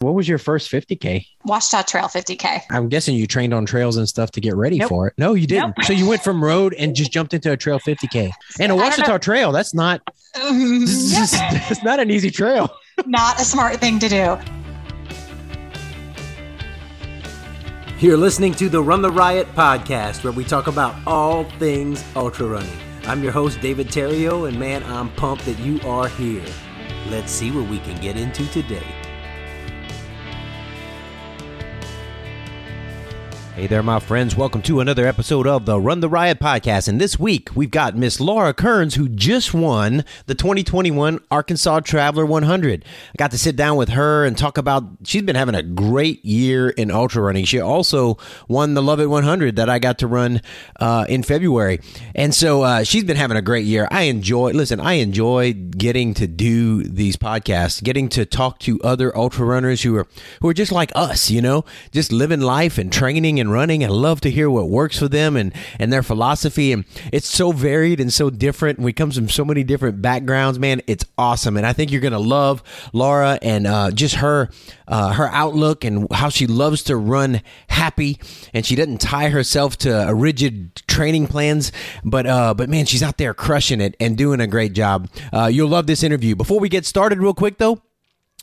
What was your first 50K? Ouachita Trail 50K. I'm guessing you trained on trails and stuff to get ready nope. for it. No, you didn't. Nope. So you went from road and just jumped into a trail 50K. And a Ouachita Trail, that's not, it's not an easy trail. Not a smart thing to do. You're listening to the Run the Riot podcast, where we talk about all things ultra running. I'm your host, David Terrio, and man, I'm pumped that you are here. Let's see what we can get into today. Hey there, my friends. Welcome to another episode of the Run the Riot podcast. And this week, we've got Miss Laura Kearns, who just won the 2021 Arkansas Traveler 100. I got to sit down with her and talk about, she's been having a great year in ultra running. She also won the LOViT 100 that I got to run uh, in February. And so uh, she's been having a great year. I enjoy, listen, I enjoy getting to do these podcasts, getting to talk to other ultra runners who are, who are just like us, you know, just living life and training and running. I love to hear what works for them and, and their philosophy. And it's so varied and so different. We come from so many different backgrounds, man. It's awesome. And I think you're going to love Laura and uh, just her, uh, her outlook and how she loves to run happy. And she doesn't tie herself to rigid training plans, but, uh, but man, she's out there crushing it and doing a great job. Uh, you'll love this interview. Before we get started real quick though,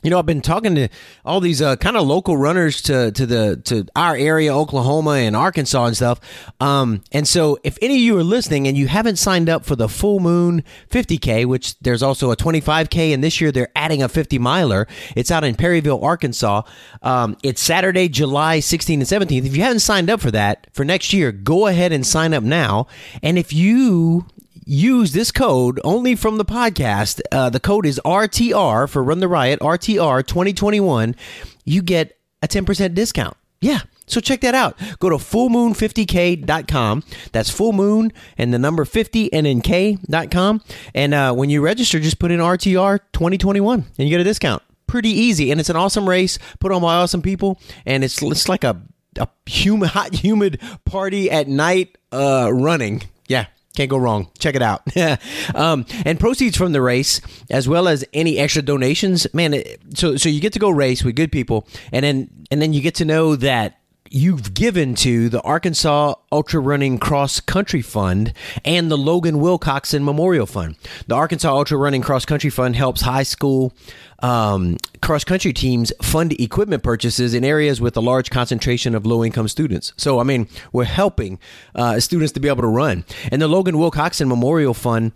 you know, I've been talking to all these uh, kind of local runners to to the to our area, Oklahoma and Arkansas and stuff. Um, and so, if any of you are listening and you haven't signed up for the Full Moon 50K, which there's also a 25K, and this year they're adding a 50 miler. It's out in Perryville, Arkansas. Um, it's Saturday, July 16th and 17th. If you haven't signed up for that for next year, go ahead and sign up now. And if you use this code only from the podcast. Uh, the code is RTR for Run the Riot, RTR 2021. You get a 10% discount. Yeah. So check that out. Go to fullmoon50k.com. That's full moon and the number 50 and then k.com. And uh, when you register, just put in RTR 2021 and you get a discount. Pretty easy. And it's an awesome race put on by awesome people. And it's, it's like a, a humid, hot, humid party at night uh, running. Yeah, can't go wrong. Check it out. um, and proceeds from the race, as well as any extra donations, man. So so you get to go race with good people, and then and then you get to know that you've given to the Arkansas Ultra Running Cross Country Fund and the Logan Wilcoxon Memorial Fund. The Arkansas Ultra Running Cross Country Fund helps high school um, cross country teams fund equipment purchases in areas with a large concentration of low income students. So, I mean, we're helping uh, students to be able to run. And the Logan Wilcoxon Memorial Fund.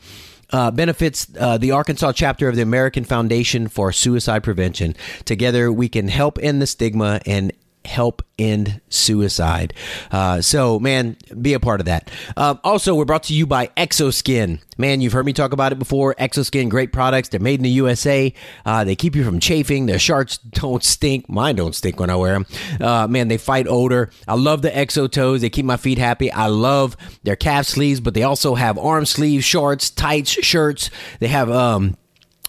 Uh, benefits uh, the Arkansas chapter of the American Foundation for Suicide Prevention. Together, we can help end the stigma and help end suicide. Uh, so, man, be a part of that. Uh, also, we're brought to you by Exoskin. Man, you've heard me talk about it before. Exoskin, great products. They're made in the USA. Uh, they keep you from chafing. Their shirts don't stink. Mine don't stink when I wear them. Uh, man, they fight odor. I love the Exo toes. They keep my feet happy. I love their calf sleeves, but they also have arm sleeves, shorts, tights, shirts. They have um,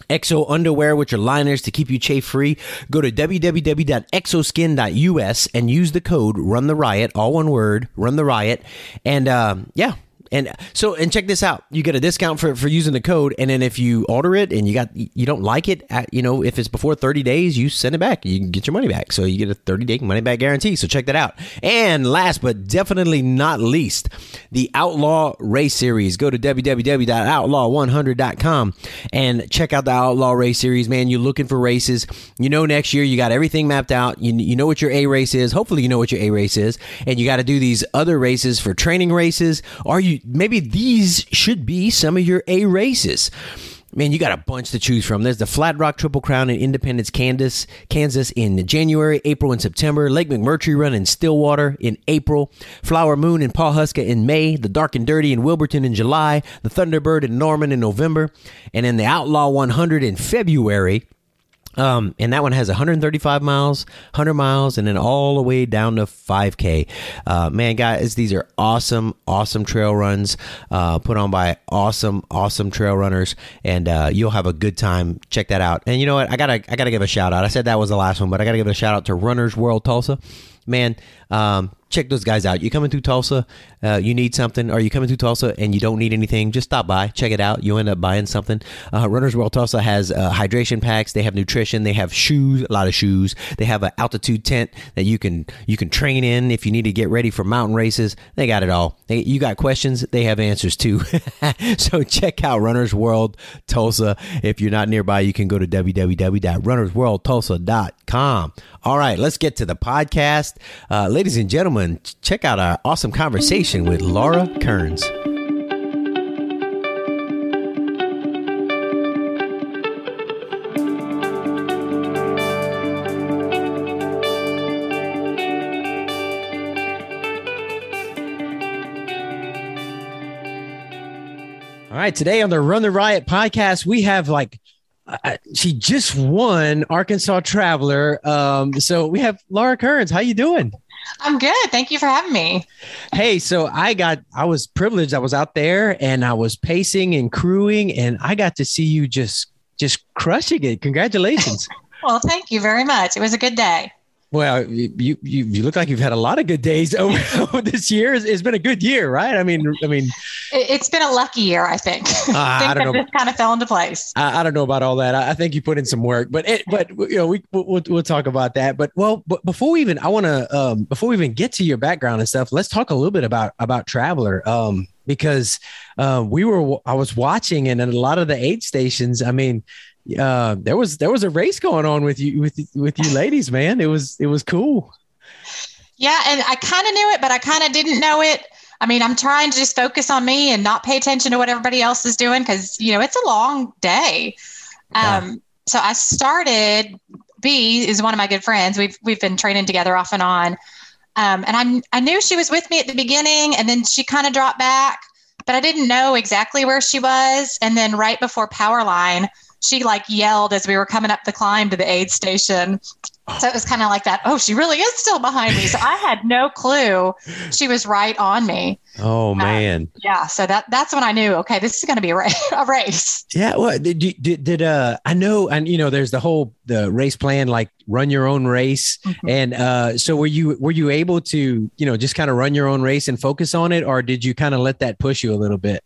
Exo underwear, which are liners to keep you chafe free. Go to www.exoskin.us and use the code Run the Riot, all one word, Run the Riot, and um, yeah, and so, and check this out: you get a discount for, for using the code, and then if you order it and you got you don't like it, at, you know, if it's before thirty days, you send it back. You can get your money back. So you get a thirty day money back guarantee. So check that out. And last but definitely not least, the Outlaw Race Series. Go to www.outlaw100.com and check out the Outlaw Race Series. Man, you're looking for races. You know, next year you got everything mapped out. You you know what your A race is. Hopefully, you know what your A race is, and you got to do these other races for training races. Are you maybe these should be some of your A races. Man, you got a bunch to choose from. There's the Flat Rock Triple Crown in Independence, Kansas, Kansas in January, April, and September. Lake McMurtry Run in Stillwater in April. Flower Moon in Pawhuska in May. The Dark and Dirty in Wilburton in July. The Thunderbird in Norman in November. And then the Outlaw 100 in February. Um, and that one has 135 miles, 100 miles, and then all the way down to 5K. Uh, man, guys, these are awesome, awesome trail runs uh, put on by awesome, awesome trail runners, and uh, you'll have a good time. Check that out. And you know what? I gotta, I gotta give a shout out. I said that was the last one, but I gotta give a shout out to Runners World Tulsa. Man, um, check those guys out. You coming through Tulsa, uh, you need something, or you coming through Tulsa and you don't need anything, just stop by, check it out. You'll end up buying something. Uh, Runners World Tulsa has uh, hydration packs. They have nutrition. They have shoes, a lot of shoes. They have an altitude tent that you can you can train in if you need to get ready for mountain races. They got it all. They, you got questions, they have answers too. so check out Runners World Tulsa. If you're not nearby, you can go to www.runnersworldtulsa.com. All right, let's get to the podcast. Uh, ladies and gentlemen, check out our awesome conversation with Laura Kearns. All right, today on the Run the Riot podcast, we have like uh, she just won Arkansas Traveler. Um, so we have Laura Kearns. How you doing? I'm good. Thank you for having me. Hey, so I got I was privileged. I was out there and I was pacing and crewing, and I got to see you just just crushing it. Congratulations. well, thank you very much. It was a good day. Well, you, you you look like you've had a lot of good days over, over this year. It's, it's been a good year, right? I mean, I mean, it, has been a lucky year. I think. Uh, I, think I just kind of fell into place. I, I, don't know about all that. I, I, think you put in some work, but it, but you know, we we'll, we'll talk about that. But well, but before we even, I want to um, before we even get to your background and stuff, let's talk a little bit about about Traveler. Um, because uh, we were, I was watching, and a lot of the aid stations. I mean, uh, there was there was a race going on with you with with you ladies, man. It was it was cool. Yeah, and I kind of knew it, but I kind of didn't know it. I mean, I'm trying to just focus on me and not pay attention to what everybody else is doing because you know it's a long day. Um, yeah. So I started. B is one of my good friends. We've we've been training together off and on. Um, and I I knew she was with me at the beginning, and then she kind of dropped back, but I didn't know exactly where she was. And then right before Powerline, she like yelled as we were coming up the climb to the aid station. So it was kind of like that. Oh, she really is still behind me. So I had no clue she was right on me. Oh um, man. yeah. So that that's when I knew. Okay, this is going to be a, ra- a race. Yeah. Well, did, did did uh I know and you know there's the whole the race plan like run your own race mm-hmm. and uh so were you were you able to you know just kind of run your own race and focus on it or did you kind of let that push you a little bit?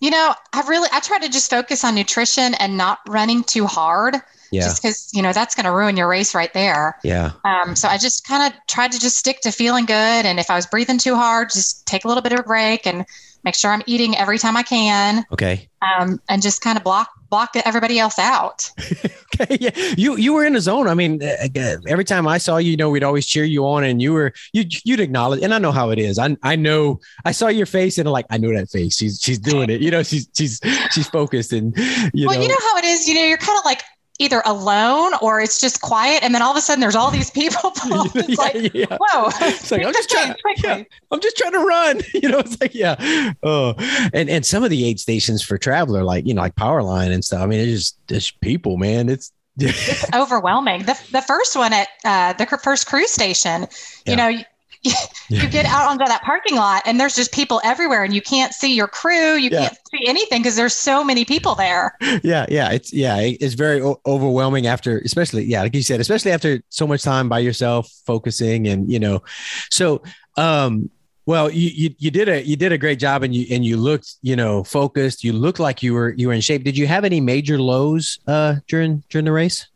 You know, I really I try to just focus on nutrition and not running too hard. Yeah. Just because you know that's going to ruin your race right there. Yeah. Um. So I just kind of tried to just stick to feeling good, and if I was breathing too hard, just take a little bit of a break and make sure I'm eating every time I can. Okay. Um. And just kind of block block everybody else out. okay, yeah, you you were in the zone. I mean, uh, uh, every time I saw you, you know, we'd always cheer you on, and you were you you'd acknowledge, and I know how it is. I I know I saw your face, and i like I know that face. She's she's doing it. You know, she's she's she's focused, and you well, know. you know how it is. You know, you're kind of like either alone or it's just quiet and then all of a sudden there's all these people it's yeah, like yeah. whoa it's like i'm just trying yeah, i'm just trying to run you know it's like yeah. Oh and and some of the aid stations for traveler like you know like powerline and stuff i mean it's just it's people man it's it's overwhelming. The, the first one at uh, the first cruise station you know you get out onto that parking lot and there's just people everywhere and you can't see your crew. You yeah. can't see anything because there's so many people there. Yeah yeah it's yeah it's very o- overwhelming after especially yeah like you said especially after so much time by yourself focusing and you know so um well you, you you did a you did a great job and you and you looked you know focused. You looked like you were you were in shape. Did you have any major lows uh during during the race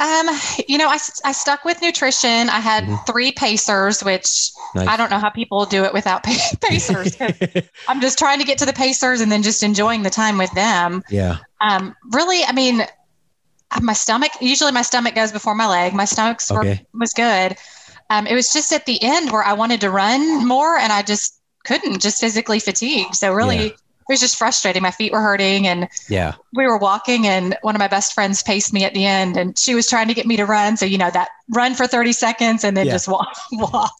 um, you know, I, I stuck with nutrition. I had mm-hmm. three pacers, which nice. I don't know how people do it without pacers. I'm just trying to get to the pacers and then just enjoying the time with them. Yeah. Um, really, I mean, my stomach, usually my stomach goes before my leg. My stomach okay. was good. Um, it was just at the end where I wanted to run more and I just couldn't, just physically fatigued. So really, yeah it was just frustrating. My feet were hurting and yeah, we were walking and one of my best friends paced me at the end and she was trying to get me to run. So, you know, that run for 30 seconds and then yeah. just walk, walk.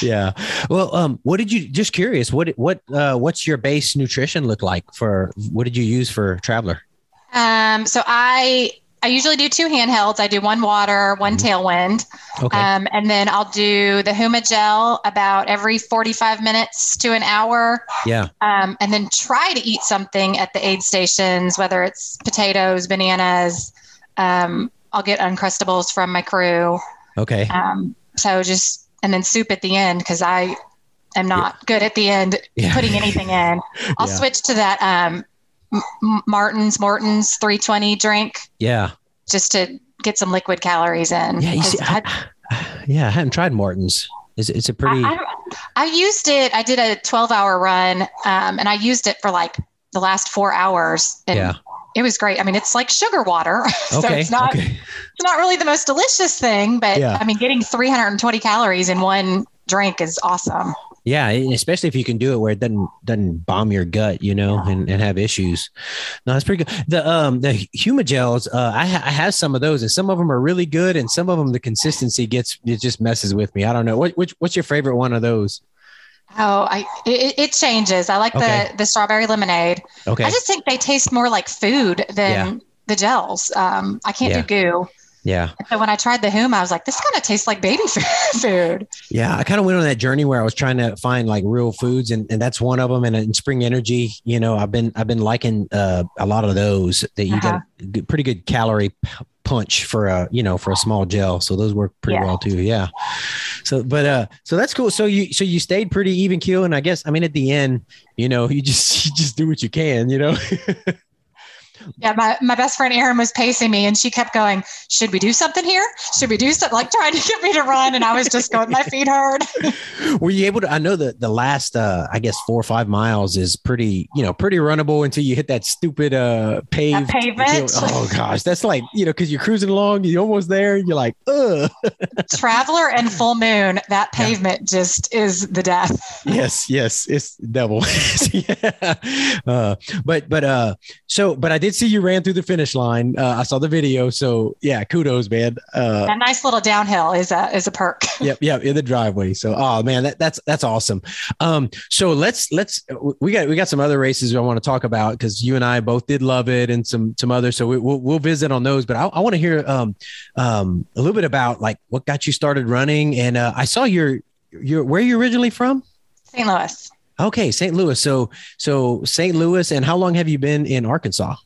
yeah. Well, um, what did you just curious, what, what, uh, what's your base nutrition look like for, what did you use for traveler? Um, so I I usually do two handhelds. I do one water, one mm-hmm. tailwind. Okay. Um, and then I'll do the Huma gel about every 45 minutes to an hour. Yeah. Um, and then try to eat something at the aid stations, whether it's potatoes, bananas. Um, I'll get Uncrustables from my crew. Okay. Um, so just and then soup at the end because I am not yeah. good at the end yeah. putting anything in. I'll yeah. switch to that um, M- Martin's Maurten's 320 drink. Yeah. Just to get some liquid calories in. Yeah, you see, I, I, yeah, I hadn't tried Maurten's. Is it's a pretty? I, I, used it. I did a 12 hour run, um, and I used it for like the last four hours. And yeah. It was great. I mean, it's like sugar water, so okay, it's not okay. it's not really the most delicious thing, but yeah. I mean, getting 320 calories in one drink is awesome. Yeah, especially if you can do it where it doesn't doesn't bomb your gut, you know, and, and have issues. No, that's pretty good. The um the Humagels, uh, I, ha- I have some of those, and some of them are really good, and some of them the consistency gets it just messes with me. I don't know what which what's your favorite one of those. Oh, I it, it changes. I like okay. the the strawberry lemonade. Okay, I just think they taste more like food than yeah. the gels. Um, I can't yeah. do goo. Yeah. so when I tried the Hum, I was like, this kind of tastes like baby food. Yeah. I kind of went on that journey where I was trying to find like real foods and, and that's one of them. And in Spring Energy, you know, I've been, I've been liking uh, a lot of those that you uh-huh. get pretty good calorie punch for a, you know, for a small gel. So those work pretty yeah. well too. Yeah. So, but, uh, so that's cool. So you, so you stayed pretty even keel. And I guess, I mean, at the end, you know, you just, you just do what you can, you know? Yeah, my, my best friend Erin was pacing me and she kept going, Should we do something here? Should we do something? Like trying to get me to run. And I was just going, My feet hurt. Were you able to? I know that the last, uh, I guess, four or five miles is pretty, you know, pretty runnable until you hit that stupid uh, paved that pavement. Oh, gosh. That's like, you know, because you're cruising along, you're almost there. You're like, Ugh. Traveler and full moon, that pavement yeah. just is the death. Yes, yes. It's double. yeah. Uh, but, but, uh, so, but I did did see you ran through the finish line. Uh, I saw the video, so yeah, kudos, man. Uh, a nice little downhill is a is a perk. yep, yep, in the driveway. So, oh man, that, that's that's awesome. Um, so let's let's we got we got some other races I want to talk about because you and I both did love it, and some some others. So we, will we'll visit on those. But I, I want to hear um um a little bit about like what got you started running, and uh, I saw your your where are you originally from? St. Louis. Okay, St. Louis. So so St. Louis, and how long have you been in Arkansas?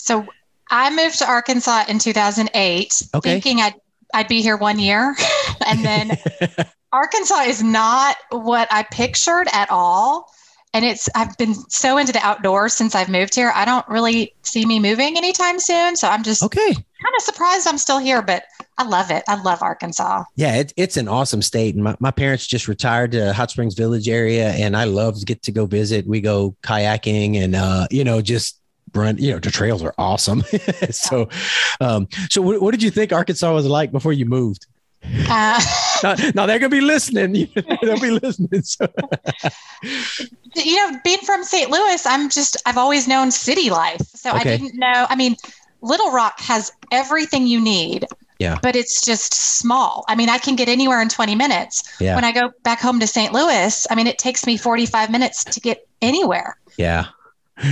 So I moved to Arkansas in 2008, okay. thinking I'd I'd be here one year, and then Arkansas is not what I pictured at all. And it's I've been so into the outdoors since I've moved here. I don't really see me moving anytime soon, so I'm just okay. Kind of surprised I'm still here, but I love it. I love Arkansas. Yeah, it, it's an awesome state. And my, my parents just retired to Hot Springs Village area, and I love to get to go visit. We go kayaking and, uh, you know, just run you know the trails are awesome so um so what, what, did you think arkansas was like before you moved uh, now, now, they're gonna be listening they'll be listening so. you know being from st louis i'm just i've always known city life so okay. i didn't know i mean little rock has everything you need yeah. But it's just small. I mean, I can get anywhere in 20 minutes. Yeah. When I go back home to St. Louis, I mean, it takes me 45 minutes to get anywhere. Yeah.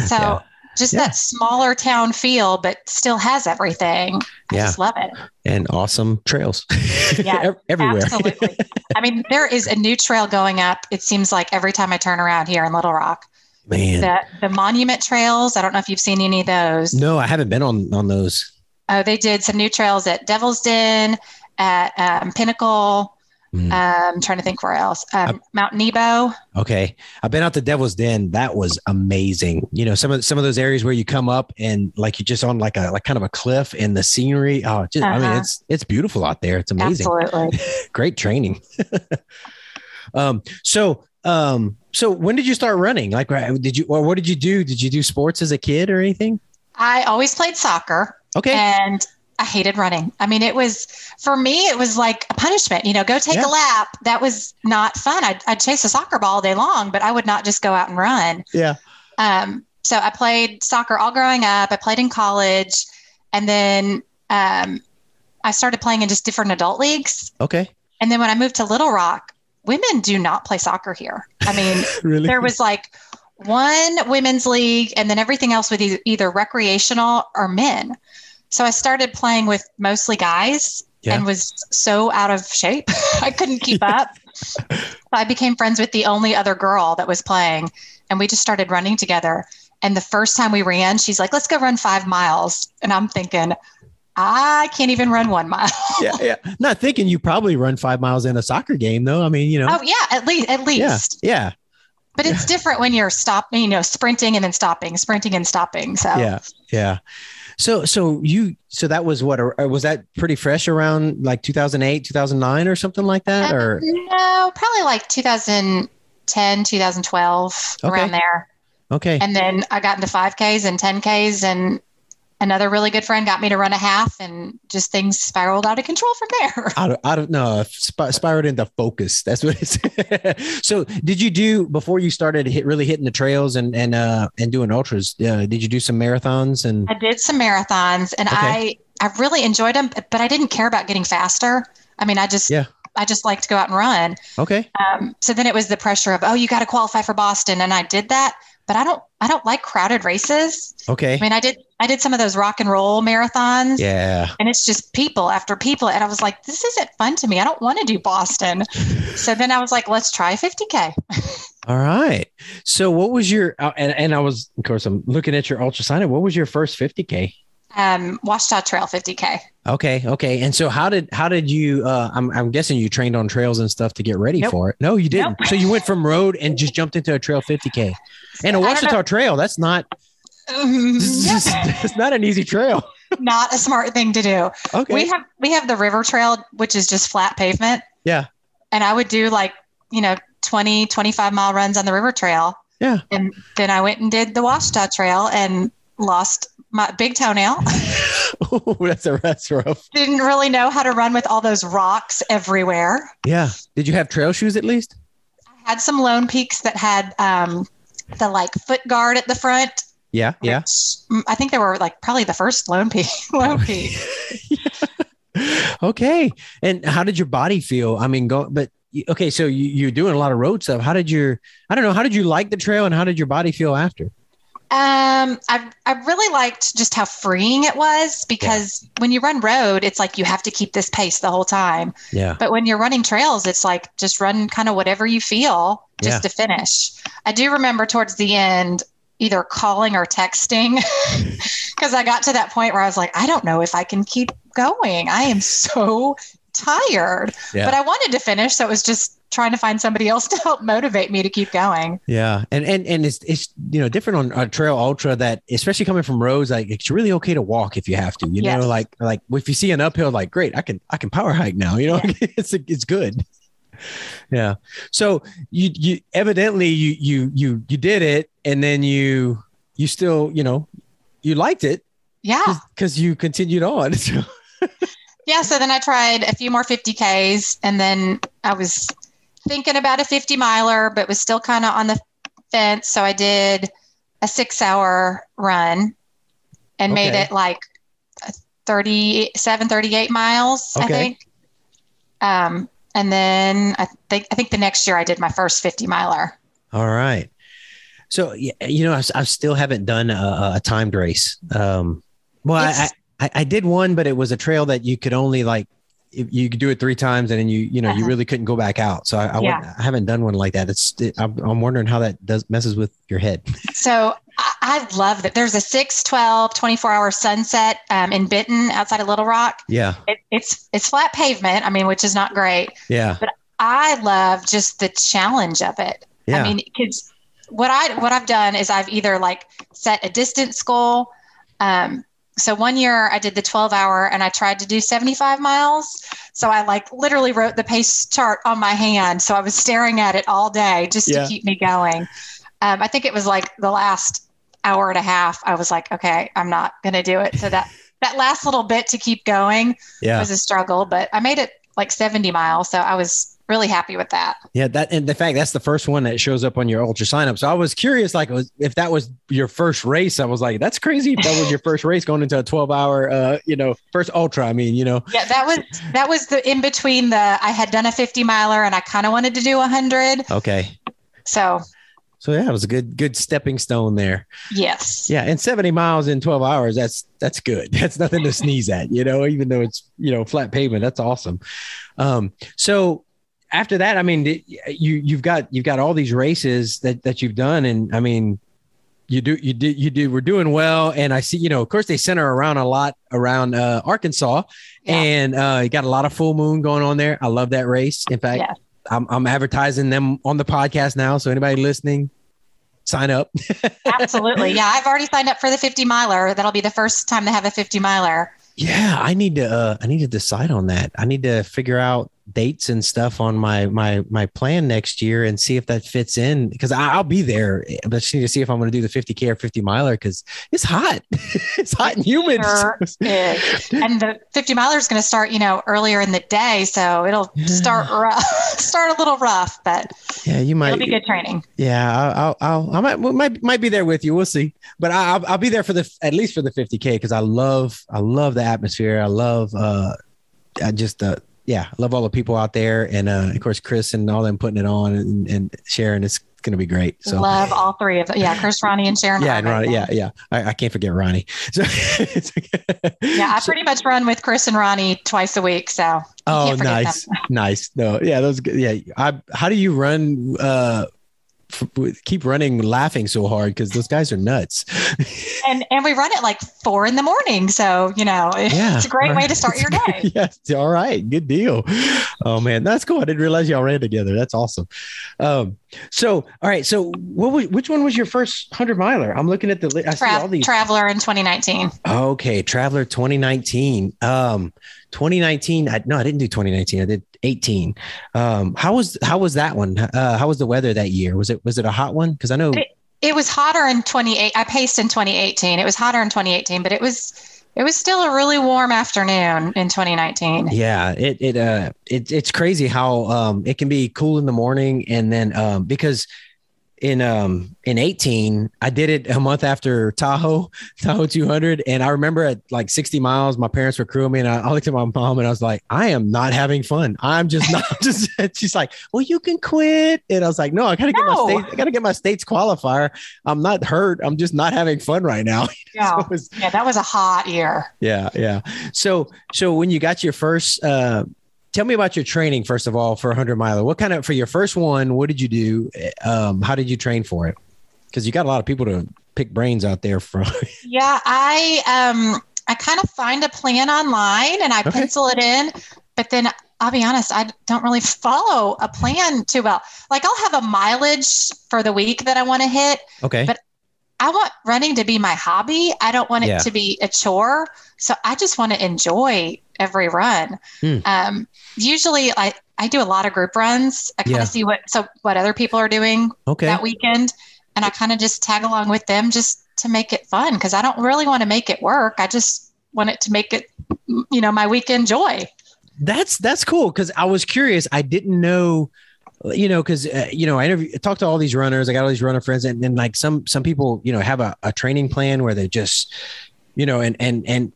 So yeah just yeah. that smaller town feel, but still has everything. I yeah. just love it. And awesome trails. Yeah, everywhere. Absolutely. I mean, there is a new trail going up. It seems like every time I turn around here in Little Rock. Man, the the monument trails. I don't know if you've seen any of those. No, I haven't been on on those. Oh, they did some new trails at Devil's Den, at um, Pinnacle. Mm. Um, trying to think where else. Um, Mount Nebo. Okay, I've been out to Devil's Den. That was amazing. You know, some of some of those areas where you come up and like you're just on like a like kind of a cliff and the scenery. Oh, just, uh-huh. I mean, uh-huh. it's it's beautiful out there. It's amazing. Absolutely, great training. um, so um, so when did you start running? Like, did you or what did you do? Did you do sports as a kid or anything? I always played soccer. Okay, and I hated running. I mean, it was for me, it was like a punishment. You know, go take yeah. a lap. That was not fun. I'd, I'd, chase a soccer ball all day long, but I would not just go out and run. Yeah. Um, so I played soccer all growing up. I played in college, and then um, I started playing in just different adult leagues. Okay. And then when I moved to Little Rock, women do not play soccer here. I mean, really? there was like one women's league, and then everything else was either recreational or men. So I started playing with mostly guys yeah. and was so out of shape. I couldn't keep up. I became friends with the only other girl that was playing, and we just started running together. And the first time we ran, she's like, let's go run five miles. And I'm thinking, I can't even run one mile. yeah, yeah. Not thinking you probably run five miles in a soccer game, though. I mean, you know. Oh yeah, at least at least. Yeah, yeah. But it's different when you're stopping, you know, sprinting and then stopping, sprinting and stopping. So yeah, yeah. So so you so that was what was that pretty fresh around like 2008, 2009 or something like that, or uh, no, probably like 2010, 2012 Okay. around there. okay. And then I got into 5Ks and 10Ks, and another really good friend got me to run a half, and just things spiraled out of control from there. out of, out of no sp- spiraled into focus that's what it's so did you do before you started hit, really hitting the trails and and uh and doing ultras uh, did you do some marathons and I did some marathons, and Okay. I I really enjoyed them, but I didn't care about getting faster. I mean, I just Yeah. I just like to go out and run. okay Um, so then it was the pressure of oh, you got to qualify for Boston, and I did that. But I don't I don't like crowded races. okay. I mean, I did I did some of those rock and roll marathons. yeah. And it's just people after people. And i was like this isn't fun to me. I don't want to do boston. So then i was like let's try 50k all right. So what was your uh, and, and i was of course i'm looking at your ultra sign what was your first 50k um Ouachita trail 50k okay okay. And so how did how did you uh i'm, I'm guessing you trained on trails and stuff to get ready Nope. for it. No you didn't. Nope. so you went from road and just jumped into a trail 50k and a Ouachita trail that's not it's not an easy trail. Not a smart thing to do. Okay. We have we have the river trail which is just flat pavement. Yeah. and i would do like you know 20 25 mile runs on the river trail. Yeah. and then i went and did the Ouachita trail and lost my big toenail Oh, that's a that's rough. didn't really know how to run with all those rocks everywhere Yeah. Did you have trail shoes at least? I had some lone peaks that had um, the like foot guard at the front. Yeah. Yeah. mm, I think they were like probably the first lone peak. Lone peak. okay. And how did your body feel? I mean, go, but okay. So you, you're doing a lot of road stuff. How did your, I don't know, how did you like the trail and how did your body feel after? Um, I I really liked just how freeing it was because when you run road, it's like you have to keep this pace the whole time. Yeah. But when you're running trails, it's like just run kind of whatever you feel just Yeah. to finish. I do remember towards the end either calling or texting because I got to that point where I was like, I don't know if I can keep going. I am so tired. Yeah. But I wanted to finish, so it was just trying to find somebody else to help motivate me to keep going. Yeah. And, and, and it's, it's, you know, different on a trail ultra that, especially coming from roads, like it's really okay to walk if you have to, you Yes. know, like, like if you see an uphill, like, great, I can, I can power hike now, you know, it's, it's good. Yeah. So you, you evidently you, you, you, you did it and then you, you still, you know, you liked it Yeah. because you continued on. Yeah, so then I tried a few more 50Ks and then I was thinking about a 50 miler, but was still kind of on the fence. So I did a six hour run and made it like 37, 38 miles, I think. Um, and then I think, I think the next year I did my first 50 miler. all right. So, yeah, you know, I, I still haven't done a, a timed race. Um, well, I, It's- I, I did one, but it was a trail that you could only like, you could do it three times and then you, you know, you Uh-huh. really couldn't go back out. So I, I, Yeah. I haven't done one like that. It's, it, I'm, I'm wondering how that does messes with your head. So I, I love that. There's a 6, 12, 24 hour sunset um, in Benton outside of Little Rock. Yeah. It, it's it's flat pavement. I mean, which is not great. Yeah. But i love just the challenge of it. Yeah. I mean, because what I what I've done is I've either like set a distance goal. Um, so one year I did the 12 hour and I tried to do 75 miles. So I like literally wrote the pace chart on my hand. So I was staring at it all day just Yeah. to keep me going. Um, I think it was like the last hour and a half. I was like, okay, I'm not going to do it. So that that last little bit to keep going yeah. was a struggle, but I made it like 70 miles. So I was really happy with that. Yeah, that and the fact that's the first one that shows up on your UltraSignup. So I was curious, like, was, if that was your first race, I was like, that's crazy. If that was your first race going into a 12 hour, uh, you know, first ultra. I mean, you know, Yeah, that was that was the in between the I had done a 50 miler and I kind of wanted to do a 100. okay. So, So yeah, it was a good, good stepping stone there. yes. Yeah, and 70 miles in 12 hours, that's that's good. That's nothing to sneeze at, you know, even though it's, you know, flat pavement. That's awesome. Um, so after that, I mean, you you've got you've got all these races that that you've done, and I mean, you do you did you do we're doing well. And i see you know of course they center around a lot around uh, arkansas. Yeah. and uh, you got a lot of full moon going on there. I love that race. In fact yeah. I'm, I'm advertising them on the podcast now. So anybody listening sign up. Absolutely. Yeah i've already signed up for the 50 miler. That'll be the first time they have a 50 miler. Yeah i need to uh, i need to decide on that. I need to figure out dates and stuff on my my my plan next year and see if that fits in because I'll be there. But just need to see if I'm going to do the 50k or 50 miler because it's hot. it's hot and humid. Sure and the 50 miler is going to start, you know, earlier in the day, so it'll yeah. start rough, start a little rough, but yeah, you might. It'll be good training. Yeah, I'll, I'll, I might, might, might be there with you. We'll see, but I'll, I'll be there for the at least for the 50k because I love, I love the atmosphere. I love, uh, I just the yeah, I love all the people out there, and uh, of course Chris and all them putting it on and, and sharing. It's going to be great. So love all three of them. Yeah, Chris, Ronnie, and Sharon. Yeah, and Ronnie. Yeah, yeah. I, I, can't forget Ronnie. So, yeah, I pretty much run with Chris and Ronnie twice a week. So oh, nice, nice. No, yeah, those. Yeah, I. How do you run? uh keep running laughing so hard because those guys are nuts. and and we run it like four in the morning. So, you know, yeah, it's a great way to start your day. yes. All right. Good deal. Oh man, that's cool. I didn't realize y'all ran together. That's awesome. Um, so all right. So what was, which one was your first hundred miler? I'm looking at the I Tra- see all these Traveler in 2019. Okay. Traveler 2019. Um 2019 I, no i didn't do 2019 i did 18 um how was how was that one? Uh how was the weather that year? Was it was it a hot one? Because i know it, it was hotter in 28 i paced in 2018 it was hotter in 2018 but it was it was still a really warm afternoon in 2019 yeah it it uh it, it's crazy how um it can be cool in the morning and then um because in um in 18 i did it a month after tahoe tahoe 200 and i remember at like 60 miles my parents were crewing me. And I, I, looked at my mom and i was like i am not having fun. I'm just not just she's like well you can quit. And i was like no i gotta no. get my state i gotta get my state's qualifier. I'm not hurt. I'm just not having fun right now. Yeah, so was, yeah that was a hot year. Yeah yeah. So so when you got your first uh tell me about your training first of all for a 100 miler. What kind of for your first one what did you do? Um, how did you train for it? Because you got a lot of people to pick brains out there from. Yeah i um i kind of find a plan online and i okay. pencil it in but then i'll be honest i don't really follow a plan too well. Like i'll have a mileage for the week that i want to hit okay. but I want running to be my hobby. I don't want it yeah. to be a chore. So I just want to enjoy every run. Hmm. Um, usually, I I do a lot of group runs. I kind of yeah. see what so what other people are doing okay. that weekend, and I kind of just tag along with them just to make it fun because I don't really want to make it work. I just want it to make it, you know, my weekend joy. That's that's cool because I was curious. I didn't know you know, because uh, you know, I interview, talk to all these runners. I got all these runner friends, and then like some some people, you know, have a, a training plan where they just, you know, and and and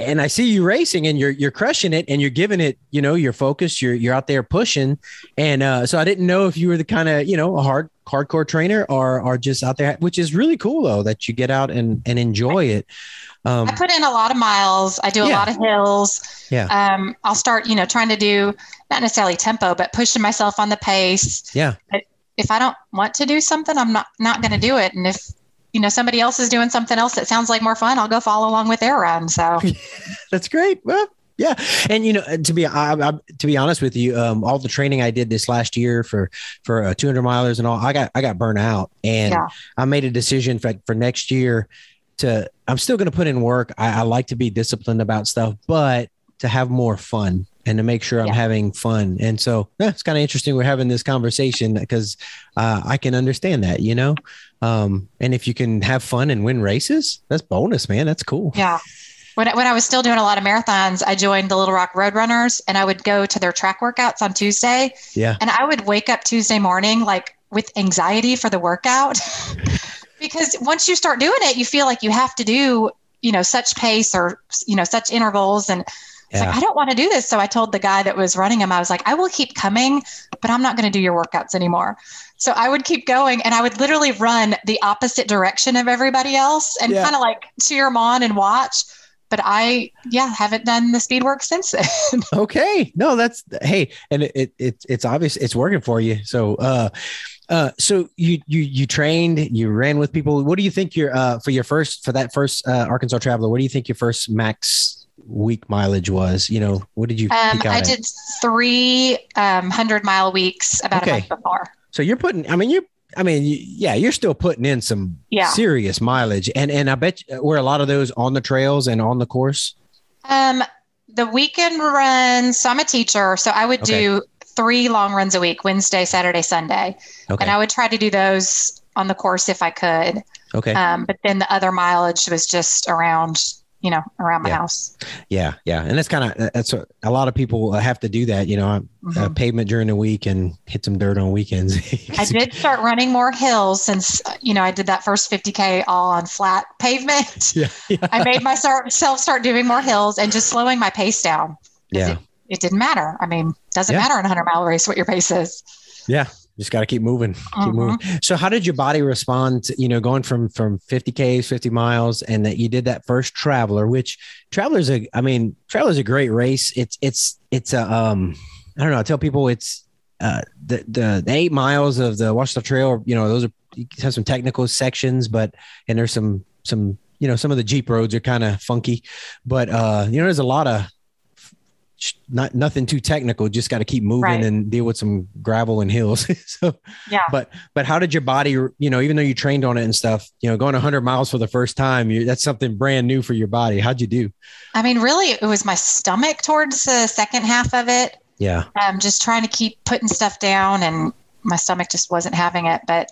and I see you racing and you're you're crushing it and you're giving it, you know, your focus. You're you're out there pushing, and uh, so I didn't know if you were the kind of you know a hard hardcore trainer or or just out there, which is really cool though that you get out and and enjoy it. Um, I put in a lot of miles. I do a yeah. lot of hills. Yeah. Um, I'll start, you know, trying to do not necessarily tempo, but pushing myself on the pace. Yeah. But if I don't want to do something, I'm not not going to do it. And if you know somebody else is doing something else that sounds like more fun i'll go follow along with their run so. That's great. Well yeah. And you know to be I, I, to be honest with you um, all the training i did this last year for for uh, 200 milers and all i got i got burnt out. And yeah. i made a decision for, for next year to i'm still going to put in work. I, I, like to be disciplined about stuff but to have more fun and to make sure I'm having fun. And so yeah, it's kind of interesting we're having this conversation because uh, I can understand that, you know. Um, and if you can have fun and win races, that's bonus, man. That's cool. Yeah. When, when I was still doing a lot of marathons, I joined the Little Rock Roadrunners and I would go to their track workouts on Tuesday. Yeah. And I would wake up Tuesday morning like with anxiety for the workout because once you start doing it, you feel like you have to do, you know, such pace or, you know, such intervals. And yeah. like, I don't want to do this. So I told the guy that was running him, I was like, I will keep coming, but I'm not going to do your workouts anymore. So I would keep going and I would literally run the opposite direction of everybody else and yeah. kind of like cheer them on and watch. but I, yeah, haven't done the speed work since then. okay. No, that's, hey, and it, it, it it's obvious it's working for you. So, uh, uh, so you you you trained, you ran with people. What do you think your uh for your first for that first uh, Arkansas Traveler? What do you think your first max week mileage was? You know, what did you? Um, I at? did three um, hundred mile weeks about okay. a month before. So you're putting. I mean, you're. I mean, yeah, you're still putting in some yeah. serious mileage, and and I bet you, were a lot of those on the trails and on the course. Um, the weekend runs. So I'm a teacher, so I would okay. do three long runs a week Wednesday, Saturday, Sunday. Okay. And I would try to do those on the course if I could. Okay. Um, but then the other mileage was just around you know, around my yeah. house. Yeah, yeah, and that's kind of that's what, a lot of people have to do that. You know, uh, mm-hmm. uh, pavement during the week and hit some dirt on weekends. I did start running more hills since you know I did that first 50k all on flat pavement. Yeah, yeah. I made myself start doing more hills and just slowing my pace down. Yeah, it, it, didn't matter. I mean, doesn't yeah. matter in a hundred mile race what your pace is. Yeah, just got to keep moving, keep uh-huh. moving. So, how did your body respond? To, you know, going from from 50 k's, 50 miles, and that you did that first Traveler, which Traveler's a, I mean, Traveler's a great race. It's it's it's a um, I don't know. I tell people it's uh the the, the eight miles of the Ouachita Trail. You know, those are you have some technical sections, but and there's some some you know some of the Jeep roads are kind of funky, but uh, you know, there's a lot of not nothing too technical just got to keep moving right. and deal with some gravel and hills. So yeah. but but how did your body you know even though you trained on it and stuff you know going 100 miles for the first time you, that's something brand new for your body. How'd you do? I mean really it was my stomach towards the second half of it. Yeah. I'm um, just trying to keep putting stuff down and my stomach just wasn't having it. But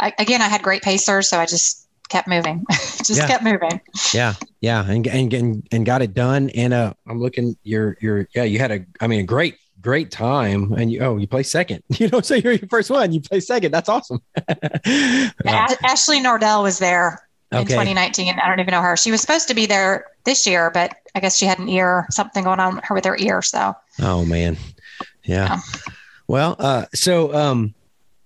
I, again i had great pacers so i just kept moving, just yeah. kept moving. Yeah, yeah, and and and and got it done. And uh, I'm looking, you're you're yeah, you had a, I mean, a great great time, and you oh, you play second. You know, so you're your first one, you play second. That's awesome. yeah, Ashley Nordell was there in okay. 2019. I don't even know her. She was supposed to be there this year, but I guess she had an ear something going on her with her ear. So. Oh man, yeah. yeah. Well, uh, so um,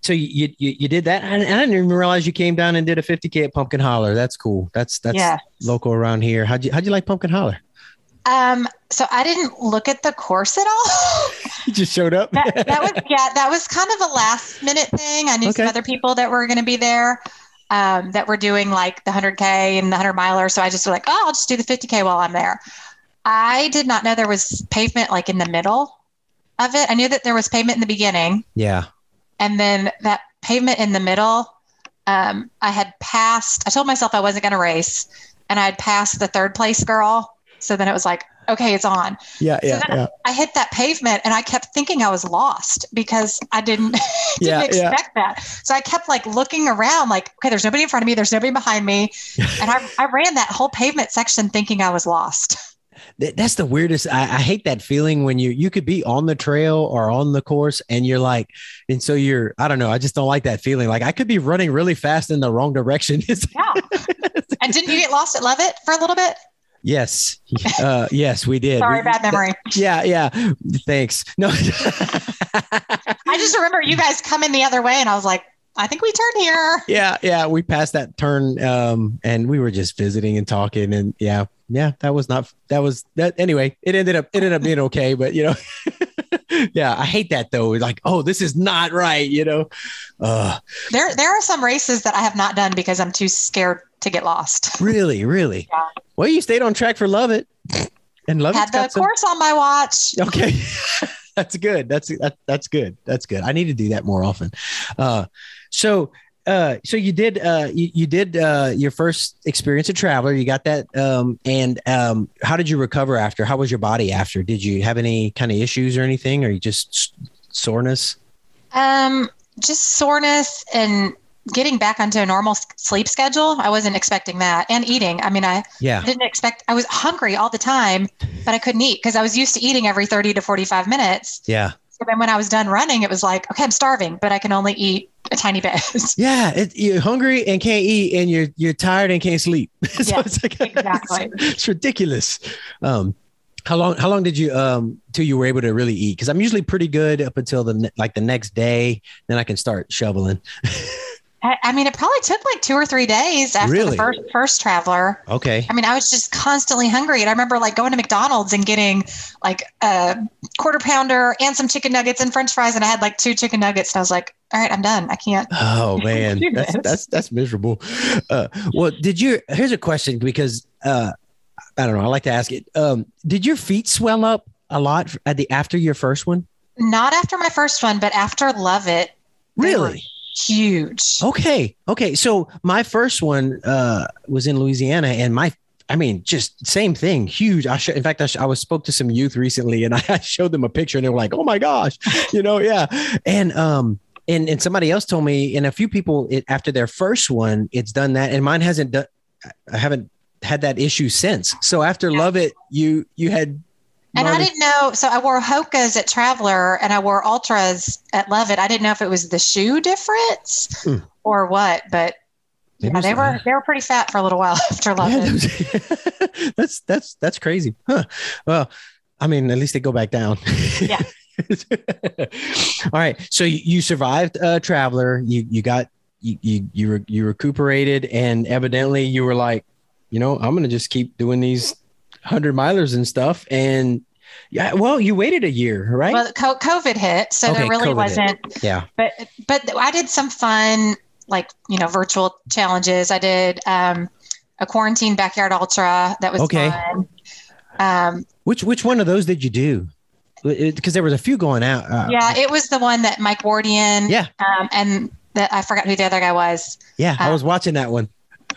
so you, you you did that, and I didn't even realize you came down and did a 50k at Pumpkin Holler. That's cool. That's that's yes. local around here. How'd you how'd you like Pumpkin Holler? Um, so I didn't look at the course at all. you just showed up. that, that, was yeah, that was kind of a last minute thing. I knew okay. some other people that were going to be there. Um, that were doing like the 100k and the 100 miler. So I just was like, oh, I'll just do the 50k while I'm there. I did not know there was pavement like in the middle of it. I knew that there was pavement in the beginning. Yeah. And then that pavement in the middle, um, I had passed, I told myself I wasn't going to race and I had passed the third place girl. So then it was like, okay, it's on. Yeah, yeah, so yeah. I hit that pavement and I kept thinking I was lost because I didn't, didn't yeah, expect yeah. that. So I kept like looking around, like, okay, there's nobody in front of me, there's nobody behind me. and I, I ran that whole pavement section thinking I was lost that's the weirdest. I, I, hate that feeling when you you could be on the trail or on the course and you're like, and so you're I don't know. I just don't like that feeling. Like I could be running really fast in the wrong direction. yeah. And didn't you get lost at LOViT for a little bit? Yes. Uh, yes, we did. Sorry, bad memory. Yeah, yeah. Thanks. No. I just remember you guys coming the other way, and I was like, I think we turned here. Yeah, yeah. We passed that turn, um, and we were just visiting and talking, and yeah, yeah, that was not that was that anyway. It ended up it ended up being okay, but you know, yeah, I hate that though. Like, oh, this is not right, you know. Uh, there there are some races that I have not done because I'm too scared to get lost. Really, really. Yeah. Well, you stayed on track for LOViT, and LOViT had the some... course on my watch. Okay. that's good. That's that, that's good. That's good. I need to do that more often. Uh, so uh, so you did uh, you, you did uh, your first experience a traveler. You got that, um, and um, how did you recover after? How was your body after? Did you have any kind of issues or anything, or you just soreness? Um, just soreness and getting back onto a normal sleep schedule. I wasn't expecting that, and eating. I mean, I yeah. didn't expect. I was hungry all the time, but I couldn't eat because I was used to eating every thirty to forty-five minutes. Yeah. So then when I was done running, it was like, okay, I'm starving, but I can only eat a tiny bit. yeah, it, you're hungry and can't eat, and you're you're tired and can't sleep. so it's like, exactly. It's, it's ridiculous. Um, how long? How long did you um till you were able to really eat? Because I'm usually pretty good up until the like the next day. Then I can start shoveling. I, I mean, it probably took like two or three days after Really? the first first traveler. Okay. I mean, I was just constantly hungry. And I remember like going to McDonald's and getting like a quarter pounder and some chicken nuggets and french fries. And I had like two chicken nuggets. And I was like, all right, I'm done. I can't. Oh man, that's that's that's miserable. Uh, well, did you? Here's a question because uh, I don't know. I like to ask it. Um, did your feet swell up a lot at the after your first one? Not after my first one, but after LOViT. Really? Huge. Okay. Okay. So my first one uh, was in Louisiana, and my I mean, just same thing, huge. I sh- in fact, I, sh- I was spoke to some youth recently, and I showed them a picture, and they were like, "Oh my gosh," you know, yeah. And um, and and somebody else told me, and a few people it, after their first one, it's done that, and mine hasn't done. I haven't had that issue since. So after Yeah. LOViT, you you had. And I didn't know. So I wore Hoka's at Traveler and I wore Altras at LOViT. I didn't know if it was the shoe difference Hmm. or what, but yeah, they were they were pretty fat for a little while after Love Yeah, It. that's that's that's crazy. Huh. Well, I mean, at least they go back down. Yeah. All right. So you, you survived uh traveler. You you got you you you, re, you recuperated and evidently you were like, you know, I'm gonna just keep doing these hundred milers and stuff. And yeah, well, you waited a year, right? Well, co- COVID hit, so Okay, there really COVID wasn't. yeah. But but I did some fun like you know virtual challenges. I did um, a quarantine backyard ultra that was Okay. fun. Um, Which which one of those did you do? Because there was a few going out. Uh, yeah, it was the one that Mike Wardian. Yeah. Um, and that I forgot who the other guy was. Yeah, I Uh, was watching that one.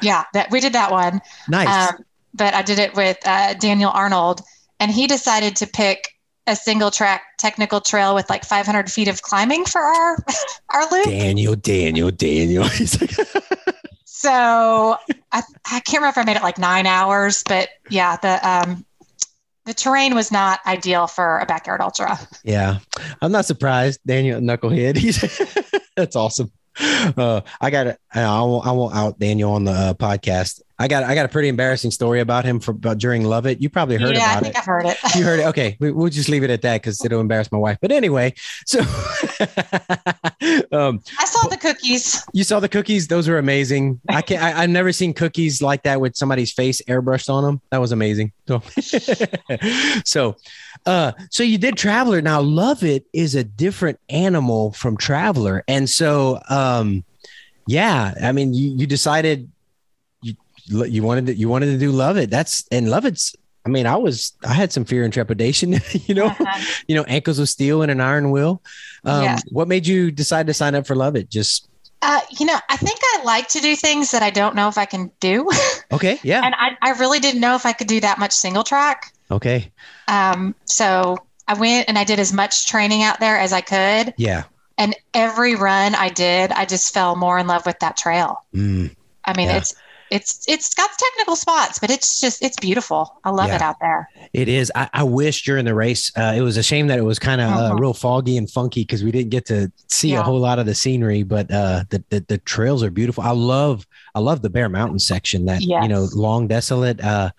Yeah, that we did that one. Nice. Um, but I did it with uh, Daniel Arnold, and he decided to pick a single track technical trail with like 500 feet of climbing for our our loop. Daniel, Daniel, Daniel. So I, I can't remember if I made it like nine hours, but yeah, the um, the terrain was not ideal for a backyard ultra. yeah, I'm not surprised. Daniel Knucklehead. He's that's awesome. Uh, I got it. I won't, I won't out Daniel on the uh, podcast. I got I got a pretty embarrassing story about him for about during LOViT. You probably heard about it. yeah, I think it. I've heard it. You heard it. Okay, we, we'll just leave it at that because it'll embarrass my wife. But anyway, so um, I saw the cookies. you saw the cookies; those were amazing. I can't. I, I've never seen cookies like that with somebody's face airbrushed on them. That was amazing. So, so, uh, so you did Traveler. Now, LOViT is a different animal from Traveler, and so, um, yeah. I mean, you you decided you wanted to, you wanted to do LOViT. That's and LOViT's. I mean, I was I had some fear and trepidation. You know, Uh-huh. you know, ankles of steel and an iron will. Um, Yeah. What made you decide to sign up for LOViT? Just Uh, you know, I think I like to do things that I don't know if I can do. okay, yeah, and I, I really didn't know if I could do that much single track. okay, Um, so I went and I did as much training out there as I could. yeah. And every run I did, I just fell more in love with that trail. Mm. I mean, Yeah. it's it's it's got technical spots, but it's just it's beautiful. I love Yeah. it out there. It is. I, I wish during the race, uh, it was a shame that it was kind of uh, Mhm. real foggy and funky because we didn't get to see a whole lot of the scenery. But uh, the, the the trails are beautiful. I love I love the Bear Mountain section. That you know, long desolate. Uh,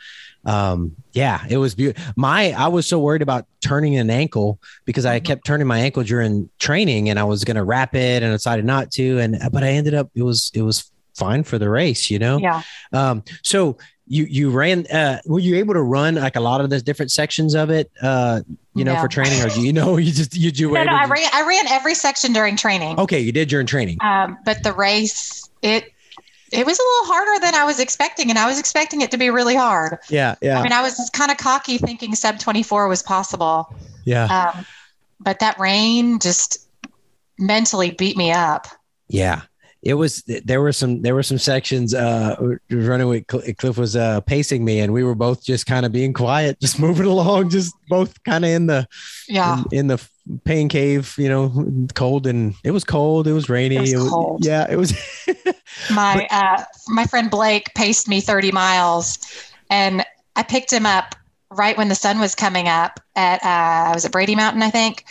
um, yeah, it was beautiful. My I was so worried about turning an ankle because I Mhm. kept turning my ankle during training, and I was going to wrap it, and I decided not to. And but I ended up it was it was fine for the race. You know. Yeah. Um, so you you ran uh were you able to run like a lot of the different sections of it uh you know No. for training or do you know you just you you were No, no, I ran I ran every section during training. okay you did during training Um, but the race, it it was a little harder than I was expecting, and I was expecting it to be really hard. yeah yeah I mean, I was kind of cocky thinking sub 24 was possible. yeah Um, but that rain just mentally beat me up. yeah it was there were some there were some sections uh running with Cl- cliff was uh pacing me and we were both just kind of being quiet just moving along just both kind of in the Yeah. in, in the pain cave you know cold and it was cold it was rainy It was cold. yeah it was My uh, my friend Blake paced me 30 miles, and I picked him up right when the sun was coming up at uh, I was at Brady Mountain, I think,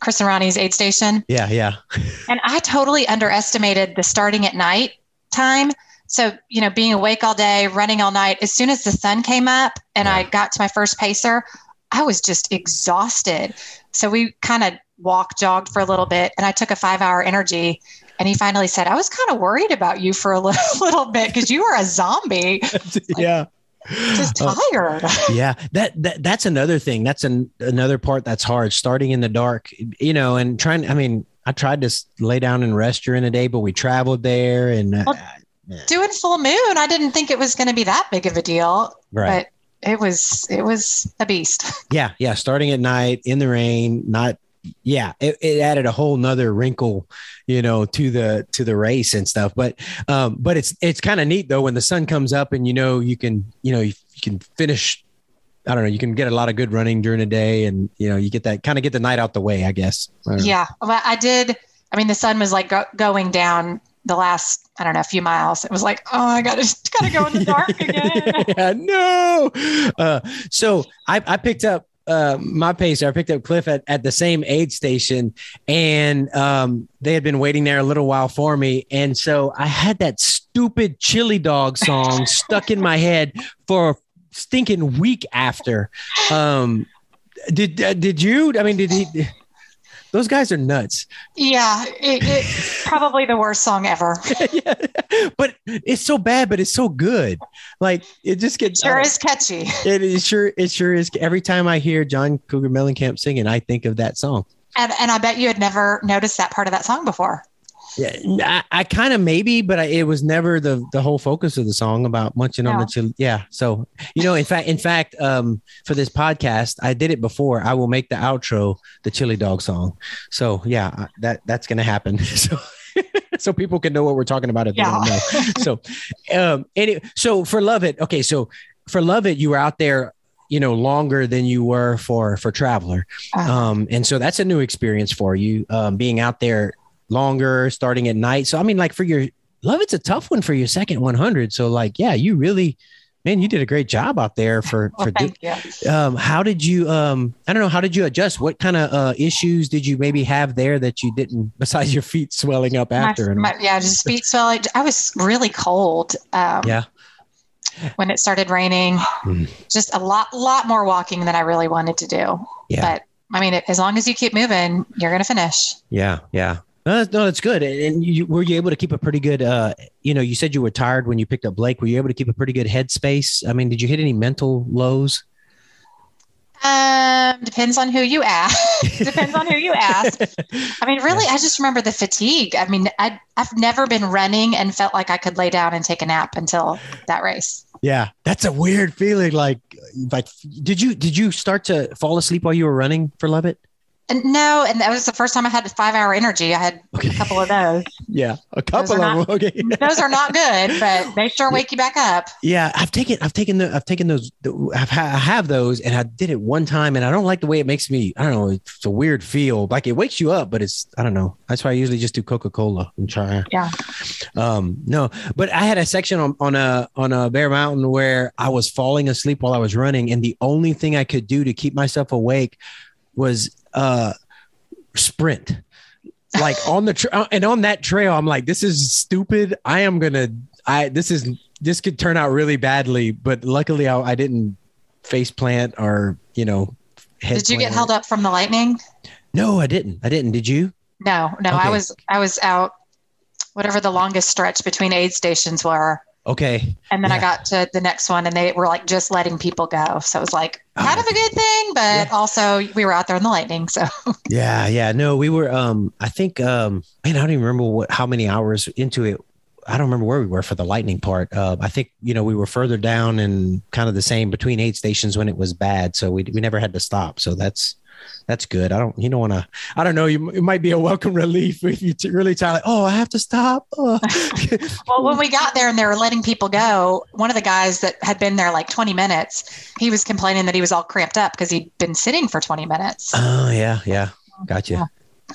Chris and Ronnie's aid station, yeah yeah and I totally underestimated the starting at night time. So you know, being awake all day, running all night. As soon as the sun came up and I got to my first pacer, I was just exhausted. So we kind of walk jogged for a little bit, and I took a five hour energy. And he finally said, I was kind of worried about you for a little, little bit because you were a zombie. yeah. Just tired. Uh, yeah. That, that that's another thing. That's an, another part that's hard starting in the dark, you know, and trying, I mean, I tried to lay down and rest during the day, but we traveled there and uh, doing full moon. I didn't think it was going to be that big of a deal, right. but it was, it was a beast. Yeah. Yeah. Starting at night in the rain, not yeah, it, it, added a whole nother wrinkle, you know, to the to the race and stuff. But um, but it's it's kind of neat though when the sun comes up and you know you can you know you, you, can finish. I don't know. You can get a lot of good running during the day, and you know you get that kind of get the night out the way. I guess. I yeah, well, I did. I mean, the sun was like go- going down the last I don't know a few miles. It was like, oh, I gotta gotta go in the dark again. yeah, no. Uh, so I, I picked up uh, my pacer. I picked up Cliff at, at the same aid station, and um, they had been waiting there a little while for me. And so I had that stupid chili dog song stuck in my head for a stinking week after. Um, did uh, did you? I mean, did he? Those guys are nuts. Yeah, it, it's probably the worst song ever. yeah, but it's so bad, but it's so good. Like it just gets sure uh, is catchy. It is sure. It sure is. Every time I hear John Cougar Mellencamp singing, I think of that song. And, and I bet you had never noticed that part of that song before. Yeah, I, I kind of maybe, but I, it was never the the whole focus of the song about munching no. on the chili. Yeah, so you know, in fact, in fact, um, for this podcast, I did it before. I will make the outro the chili dog song. So yeah, that that's gonna happen. So. so people can know what we're talking about if yeah. they don't know. So, um, anyway, so for LOViT, okay, so for LOViT, you were out there you know longer than you were for for traveler uh-huh. um and so that's a new experience for you um being out there longer, starting at night. So I mean, like for your love, it's a tough one for your second 100. So like, yeah, you really, man, you did a great job out there for for. You. Um, how did you? Um, I don't know. How did you adjust? What kind of uh, issues did you maybe have there that you didn't, besides your feet swelling up after? My, my, yeah, just feet swelling. I was really cold. Um, yeah. When it started raining, mm. just a lot, lot more walking than I really wanted to do. Yeah. But I mean, as long as you keep moving, you're going to finish. Yeah, yeah. No, no, that's good. And you, were you able to keep a pretty good? Uh, you know, you said you were tired when you picked up Blake. Were you able to keep a pretty good headspace? I mean, did you hit any mental lows? Um, depends on who you ask. depends on who you ask. I mean, really, yeah. I just remember the fatigue. I mean, I I've never been running and felt like I could lay down and take a nap until that race. Yeah, that's a weird feeling. Like, like, did you did you start to fall asleep while you were running for LOViT? And no, and that was the first time I had five hour energy. I had okay. a couple of those. yeah, a couple of not, them. Okay, those are not good, but they sure wake you back up. Yeah, I've taken, I've taken the, I've taken those. I've ha- I have those, and I did it one time, and I don't like the way it makes me. I don't know. It's a weird feel. Like it wakes you up, but it's I don't know. That's why I usually just do Coca Cola and try. Yeah. Um. No, but I had a section on on a on a Bear Mountain where I was falling asleep while I was running, and the only thing I could do to keep myself awake was uh sprint. Like on the tra- and on that trail i'm like this is stupid. I am gonna i this is this could turn out really badly but luckily i, I didn't face plant or you know did you get held up from the lightning? No i didn't. I didn't. Did you? No no okay. i was i was out whatever the longest stretch between aid stations were Okay. And then yeah. I got to the next one and they were like just letting people go. So it was like kind oh. of a good thing, but yeah. also we were out there in the lightning. So Yeah, yeah. No, we were um I think um man, I don't even remember what how many hours into it. I don't remember where we were for the lightning part. Uh, I think you know we were further down and kind of the same between aid stations when it was bad, so we we never had to stop. So that's that's good. I don't, you don't want to, I don't know. You, it might be a welcome relief if you t- really try like, oh, I have to stop. Oh. well, when we got there and they were letting people go, one of the guys that had been there like 20 minutes, he was complaining that he was all cramped up because he'd been sitting for 20 minutes. Oh yeah. Yeah. Gotcha. Yeah.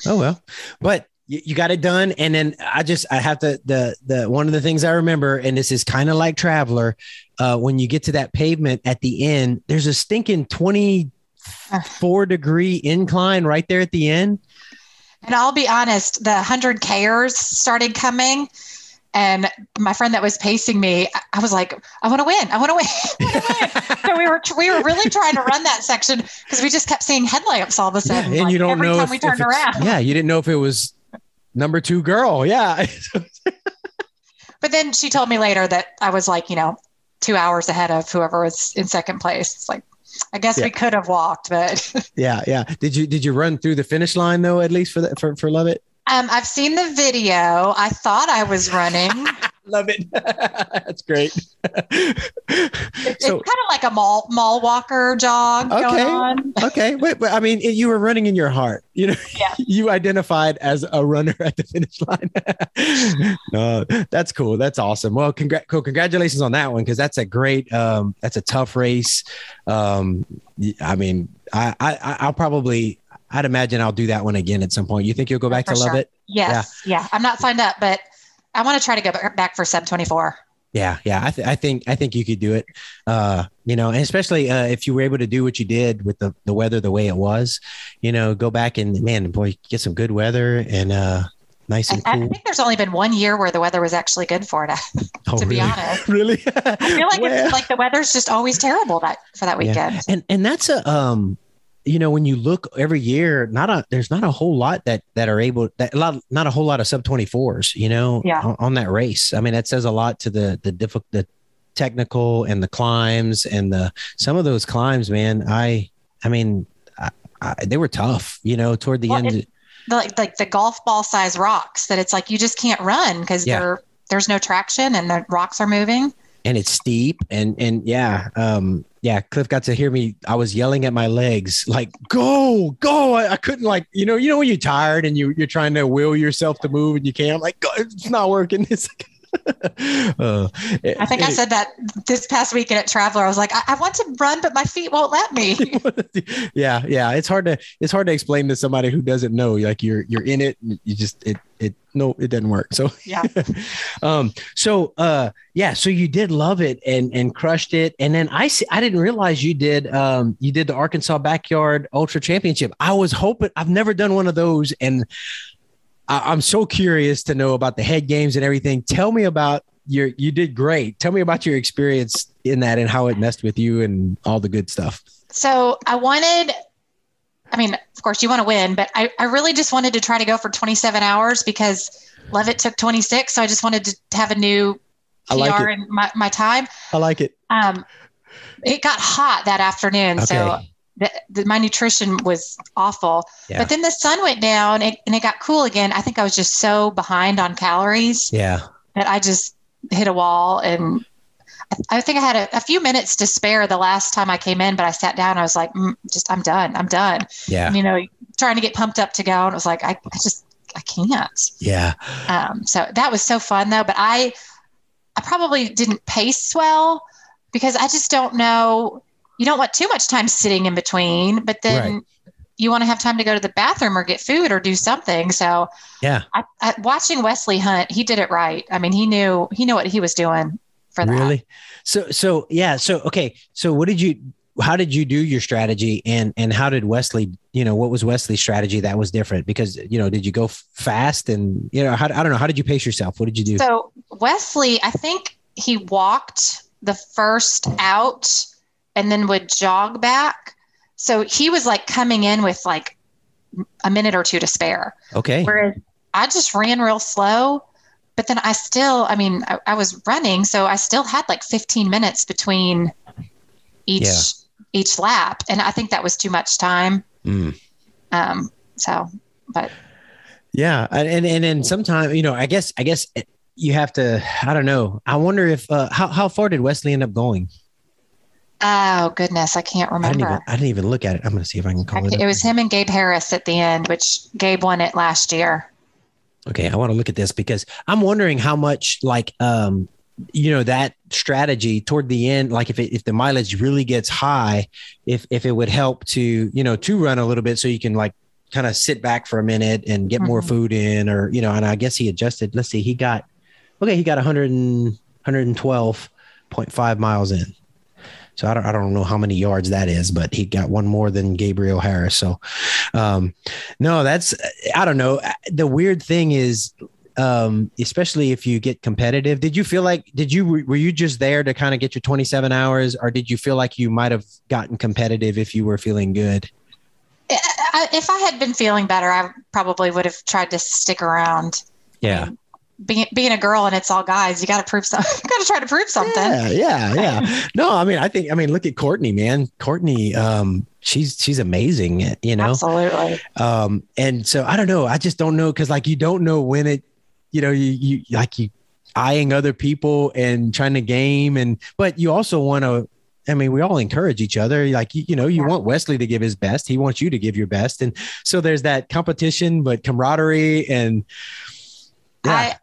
Oh, well, but you, you got it done. And then I just, I have to, the, the, one of the things I remember, and this is kind of like traveler, uh, when you get to that pavement at the end, there's a stinking 20, four degree incline right there at the end. And I'll be honest, the 100 Kers started coming. And my friend that was pacing me, I was like, I want to win. I want to win. so we were we were really trying to run that section because we just kept seeing headlamps all of a sudden. Yeah, and like, you don't every know time if, we turned around. Yeah, you didn't know if it was number two girl. Yeah. but then she told me later that I was like, you know, two hours ahead of whoever was in second place. It's like, I guess yeah. we could have walked, but yeah, yeah. Did you did you run through the finish line though? At least for that for for LOViT. Um, I've seen the video. I thought I was running. Love it. That's great. it's, so, kind of like a mall mall walker jog. Going on. Okay. okay. Wait, but I mean, you were running in your heart. You know, yeah. you identified as a runner at the finish line. no, that's cool. That's awesome. Well, congr- cool. Congratulations on that one because that's a great. Um, that's a tough race. Um, I mean, I, I I'll probably I'd imagine I'll do that one again at some point. You think you'll go back to sure. LOViT? Yes. Yeah. yeah. I'm not signed up, but I want to try to go back for sub 24. Yeah, yeah, I, th- I think I think you could do it. Uh, you know, and especially uh, if you were able to do what you did with the, the weather the way it was, you know, go back and man, boy, get some good weather and uh, nice and I, cool. I think there's only been one year where the weather was actually good for it. Oh, to really? be honest, really, I feel like well, it's like the weather's just always terrible that for that weekend. Yeah. And and that's a um you know when you look every year not a there's not a whole lot that that are able that a lot not a whole lot of sub 24s you know yeah. on, on, that race i mean that says a lot to the the difficult the technical and the climbs and the some of those climbs man i i mean I, I, they were tough you know toward the well, end like like the golf ball size rocks that it's like you just can't run because yeah. there there's no traction and the rocks are moving and it's steep and and yeah um yeah cliff got to hear me. I was yelling at my legs like go go. I, I couldn't like you know you know when you're tired and you you're trying to will yourself to move and you can't I'm like it's not working. It's like, uh, I think it, I said that this past weekend at Traveler. I was like, I, I, want to run, but my feet won't let me. yeah, yeah. It's hard to it's hard to explain to somebody who doesn't know. Like you're you're in it, you just it it no it didn't work. So yeah. um. So uh yeah. So you did love it and and crushed it, and then I see I didn't realize you did um you did the Arkansas Backyard Ultra Championship. I was hoping I've never done one of those and. I, am so curious to know about the head games and everything. Tell me about your. You did great. Tell me about your experience in that and how it messed with you and all the good stuff. So I wanted. I mean, of course, you want to win, but I, I really just wanted to try to go for 27 hours because LOViT took 26. So I just wanted to have a new PR like in my, my time. I like it. Um, it got hot that afternoon. Okay. So the, my nutrition was awful. Yeah. But then the sun went down and, and it got cool again. I think I was just so behind on calories. Yeah. That I just hit a wall and I, I think I had a, a, few minutes to spare the last time I came in, but I sat down. I was like, mm, just, I'm done. I'm done. Yeah. And, you know, trying to get pumped up to go. And it was like, I, I just, I can't. Yeah. Um, so that was so fun though. But I, I probably didn't pace well because I just don't know you don't want too much time sitting in between, but then right. you want to have time to go to the bathroom or get food or do something. So yeah, I, I, watching Wesley Hunt, he did it right. I mean, he knew he knew what he was doing for that. Really? So so yeah. So okay. So what did you? How did you do your strategy, and and how did Wesley? You know, what was Wesley's strategy that was different? Because you know, did you go fast and you know, how, I don't know. How did you pace yourself? What did you do? So Wesley, I think he walked the first out and then would jog back. So he was like coming in with like a minute or two to spare. Okay. Whereas I just ran real slow, but then I still, I mean, I, I was running, so I still had like 15 minutes between each yeah. each lap, and I think that was too much time. Mm. Um. So, but yeah, and and and sometimes you know, I guess I guess you have to. I don't know. I wonder if uh, how how far did Wesley end up going? Oh goodness, I can't remember. I didn't even, I didn't even look at it. I'm going to see if I can call it. It was him and Gabe Harris at the end, which Gabe won it last year. Okay, I want to look at this because I'm wondering how much like um you know that strategy toward the end like if it, if the mileage really gets high if if it would help to you know to run a little bit so you can like kind of sit back for a minute and get mm-hmm. more food in or you know and I guess he adjusted let's see he got okay he got 100 112.5 miles in so I don't, I don't know how many yards that is, but he got one more than Gabriel Harris. So, um, no, that's, I don't know. The weird thing is, um, especially if you get competitive, did you feel like, did you, were you just there to kind of get your 27 hours or did you feel like you might've gotten competitive if you were feeling good? If I had been feeling better, I probably would have tried to stick around. Yeah. Being being a girl and it's all guys, you got to prove something. you got to try to prove something. Yeah, yeah, yeah. No, I mean, I think, I mean, look at Courtney, man. Courtney, um, she's she's amazing, you know. Absolutely. Um, and so I don't know. I just don't know because like you don't know when it, you know, you you like you eyeing other people and trying to game and but you also want to I mean, we all encourage each other. Like, you, you know, you Yeah. want Wesley to give his best. He wants you to give your best. And so there's that competition, but camaraderie and yeah.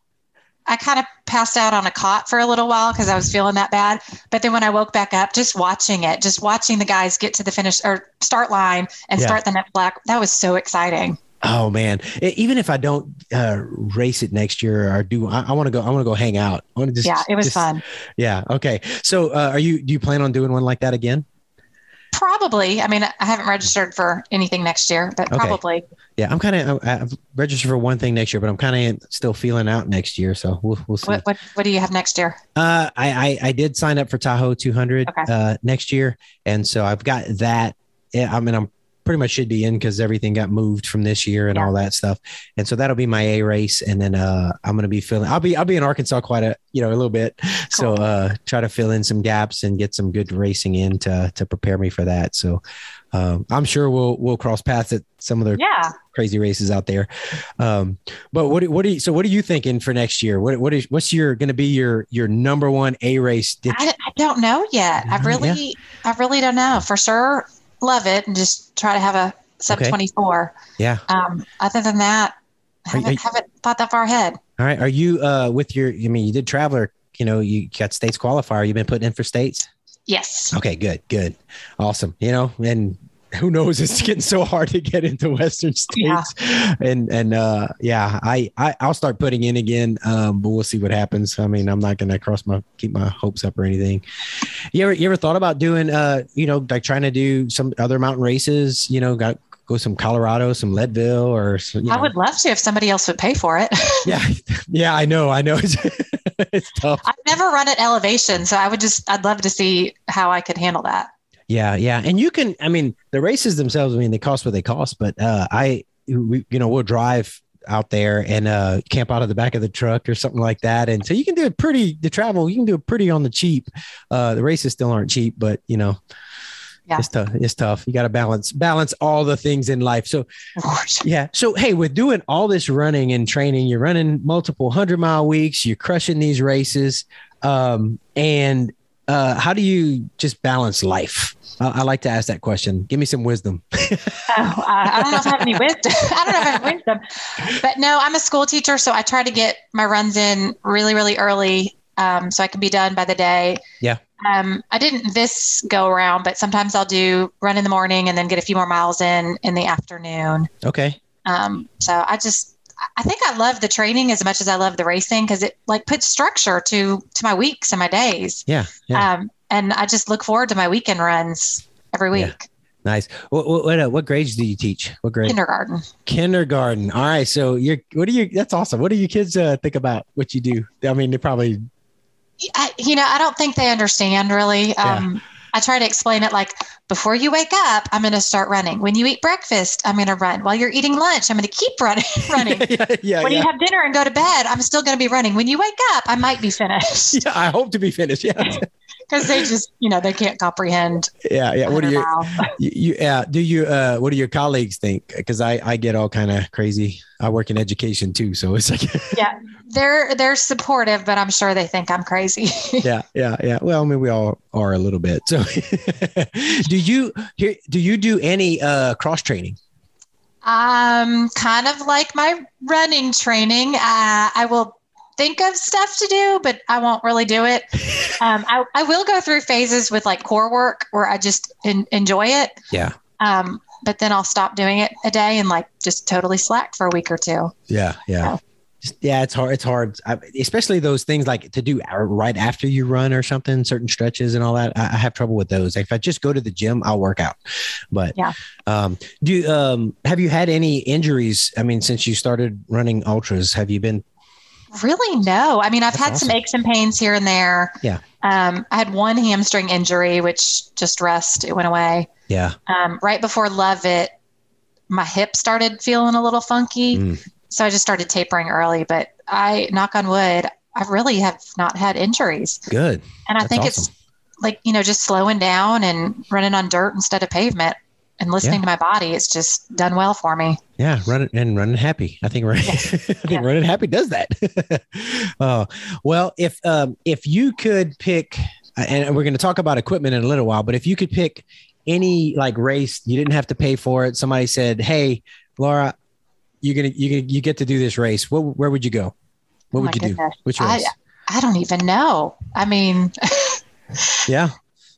I kind of passed out on a cot for a little while because I was feeling that bad. But then when I woke back up, just watching it, just watching the guys get to the finish or start line and Yeah. start the next black, that was so exciting. Oh man! Even if I don't uh, race it next year or do, I, I want to go. I want to go hang out. I want to just. yeah, it was just- fun. Yeah. Okay. So, uh, are you? Do you plan on doing one like that again? Probably. I mean, I haven't registered for anything next year, but Okay. probably. Yeah, I'm kind of. I've registered for one thing next year, but I'm kind of still feeling out next year. So we'll we'll see. What, what What do you have next year? Uh, I, I I did sign up for Tahoe 200 Okay. uh, next year, and so I've got that. I mean, I'm pretty much should be in because everything got moved from this year and all that stuff, and so that'll be my A race, and then uh, I'm gonna be filling. I'll be I'll be in Arkansas quite a you know a little bit, so uh, try to fill in some gaps and get some good racing in to to prepare me for that. So. Um, I'm sure we'll we'll cross paths at some of the Yeah. Crazy races out there. Um, but what what do you so what are you thinking for next year? What what is what's your going to be your your number one A race? I, I don't know yet. I Yeah. really, I really don't know for sure. LOViT and just try to have a sub Okay. 24. yeah. Um, other than that, Are- haven't, are you- haven't thought that far ahead. All right. Are you uh with your? I mean, you did traveler. You know, you got states qualifier. You've been putting in for states. Yes. Okay. Good. Good. Awesome. You know, and who knows? It's getting so hard to get into Western Yeah. states. And and uh yeah, I, I I'll start putting in again. Um, but we'll see what happens. I mean, I'm not gonna cross my keep my hopes up or anything. You ever you ever thought about doing uh you know like trying to do some other mountain races? You know, got go some Colorado, some Leadville, or some, you I would love to if somebody else would pay for it. Yeah, yeah, I know, I know. It's, it's tough. I've never run at elevation, so I would just, I'd love to see how I could handle that. Yeah, yeah, and you can. I mean, the races themselves. I mean, they cost what they cost, but uh, I, we, you know, we'll drive out there and uh, camp out of the back of the truck or something like that, and so you can do it pretty. The travel you can do it pretty on the cheap. Uh, the races still aren't cheap, but you know, Yeah. it's tough. It's tough. You got to balance balance all the things in life. So Of course. yeah. So hey, with doing all this running and training, you're running multiple hundred mile weeks. You're crushing these races, um, and uh, how do you just balance life? I, I like to ask that question. Give me some wisdom. Oh, I, I don't know if I have any wisdom. I don't know if I have wisdom, but no, I'm a school teacher, so I try to get my runs in really, really early, um, so I can be done by the day. Yeah. Um, I didn't this go around, but sometimes I'll do run in the morning and then get a few more miles in in the afternoon. Okay. Um, so I just, I think I love the training as much as I love the racing because it like puts structure to to my weeks and my days. Yeah. Yeah. Um, and I just look forward to my weekend runs every Yeah. week. nice. What what what, uh, what grades do you teach? What grade? Kindergarten. Kindergarten. All right. So you're. What do you? That's awesome. What do you kids uh, think about what you do? I mean, they probably. I, you know, I don't think they understand really. Um, I try to explain it like before you wake up, I'm going to start running. When you eat breakfast, I'm going to run. While you're eating lunch, I'm going to keep running. running. yeah. Yeah. when yeah. you have dinner and go to bed, I'm still going to be running. When you wake up, I might be finished yeah. I hope to be finished. Yeah. Because they just, you know, they can't comprehend. Yeah. Yeah. What do 100 you? you, you yeah do you uh what do your colleagues think because i i get all kind of crazy i work in education too so it's like yeah, they're they're supportive, but I'm sure they think I'm crazy. yeah yeah yeah well i mean we all are a little bit so do you here do you do any uh cross training Um, kind of like my running training. Uh, I will think of stuff to do, but I won't really do it. Um, I, I will go through phases with like core work where I just en- enjoy it. yeah Um, but then I'll stop doing it a day and like just totally slack for a week or two. yeah yeah. Just- yeah it's hard it's hard I, especially those things like to do right after you run or something certain stretches and all that I, I have trouble with those if i just go to the gym i'll work out but Yeah. um do you um have you had any injuries i mean since you started running ultras have you been Really, no. I mean, I've That's had some aches and pains here and there. Yeah. Um, I had one hamstring injury, which just rest, it went away. yeah Um, right before LOViT, my hip started feeling a little funky. Mm. So I just started tapering early. But I, knock on wood, I really have not had injuries. Good. And I That's think awesome. it's like, you know, just slowing down and running on dirt instead of pavement and listening Yeah. to my body. It's just done well for me. Yeah, running and running happy. I think right. I think running happy does that. uh, well, if um, if you could pick, and we're going to talk about equipment in a little while, but if you could pick any like race, you didn't have to pay for it. Somebody said, "Hey, Laura, you're gonna you you get to do this race. What, where would you go? What Oh would you do? goodness. Which I- race? I don't even know. I mean, yeah."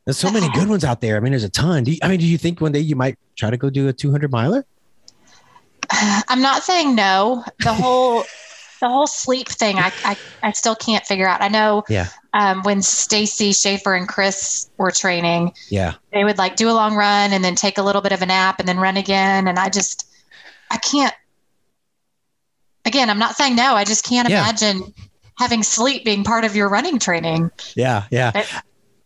There's so many good ones out there. I mean, there's a ton. Do you, I mean, do you think one day you might try to go do a 200 miler? I'm not saying no. The whole the whole sleep thing, I, I I still can't figure out. I know Yeah. um, when Stacy Schaefer and Chris were training, Yeah. they would like do a long run and then take a little bit of a nap and then run again. And I just I can't. Again, I'm not saying no. I just can't Yeah. imagine having sleep being part of your running training. Yeah, yeah. It-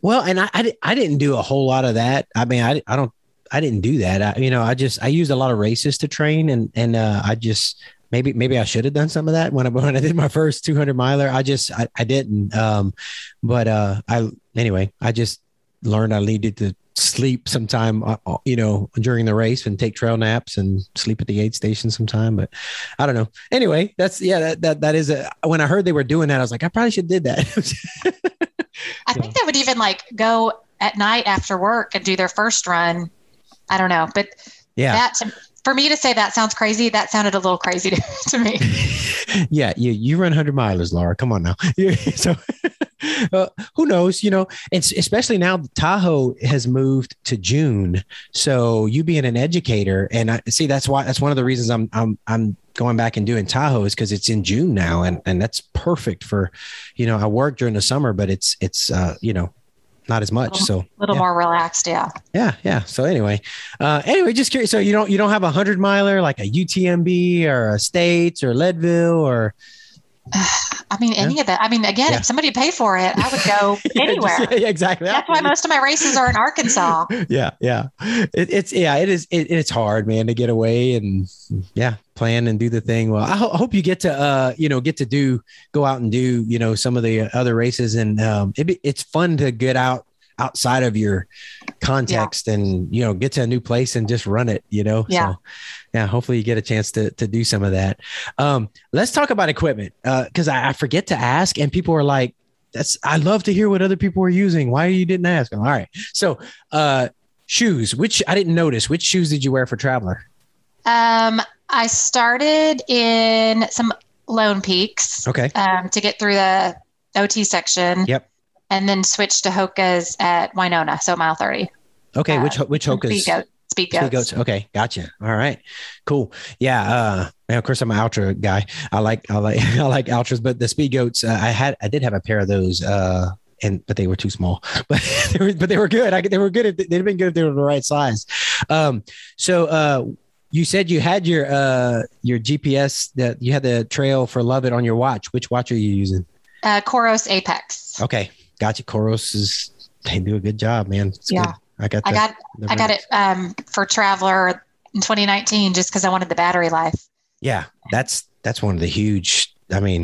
well, and I, I, I didn't do a whole lot of that. I mean, I, I don't, I didn't do that. I, you know, I just, I used a lot of races to train, and and uh, I just maybe maybe I should have done some of that when I when I did my first 200 miler. I just I, I didn't. Um, but uh, I anyway, I just learned I needed to sleep sometime, uh, uh, you know, during the race and take trail naps and sleep at the aid station sometime. But I don't know. Anyway, that's yeah, that that, that is a. When I heard they were doing that, I was like, I probably should did that. I think they would even like go at night after work and do their first run. I don't know, but yeah. that to, for me to say that sounds crazy. That sounded a little crazy to, to me. yeah, you you run hundred milers, Laura. Come on now. So, uh, who knows? You know, it's especially now Tahoe has moved to June. So you being an educator, and I see that's why that's one of the reasons I'm I'm I'm going back and doing Tahoe is because it's in June now, and and that's perfect for, you know, I work during the summer, but it's it's uh you know not as much. So A little yeah. more relaxed, yeah. yeah, yeah. So anyway, uh, anyway, just curious. So you don't you don't have a hundred miler like a UTMB or a States or Leadville or I mean, any of that. I mean, again, Yeah. if somebody paid for it, I would go anywhere. Yeah, yeah, exactly. That's why most of my races are in Arkansas. yeah, yeah. It, it's yeah, it is. It, it's hard, man, to get away and yeah, plan and do the thing. Well, I, ho- hope you get to uh, you know, get to do go out and do you know some of the other races, and um, it, be- it's fun to get out outside of your context and you know get to a new place and just run it. You know, Yeah. So, yeah. Hopefully, you get a chance to to do some of that. Um, let's talk about equipment because I, I forget to ask, and people are like. That's I love to hear what other people are using. Why you didn't ask? All right. So uh shoes, which I didn't notice. Which shoes did you wear for Traveler? Um, I started in some Lone Peaks Okay. um, to get through the OT section. Yep. And then switched to Hoka's at Winona, so mile 30. Okay. Uh, which which Hoka's? Speed, goat, speed Speed goats. goats. Okay, gotcha. All right, cool. Yeah, uh, and of course I'm an Altra guy. I like I like I like Altras, but the speed goats, uh, I had I did have a pair of those, uh, and but they were too small. But they were but they were good. I, they were good. If, they'd have been good if they were the right size. Um, so uh, you said you had your uh your GPS that you had the trail for LOViT on your watch. Which watch are you using? Uh, Coros Apex. Okay, gotcha. Coros is they do a good job, man. It's Yeah. good. I got. I got I got it um, for Traveler in 2019 just because I wanted the battery life. Yeah, that's that's one of the huge. I mean,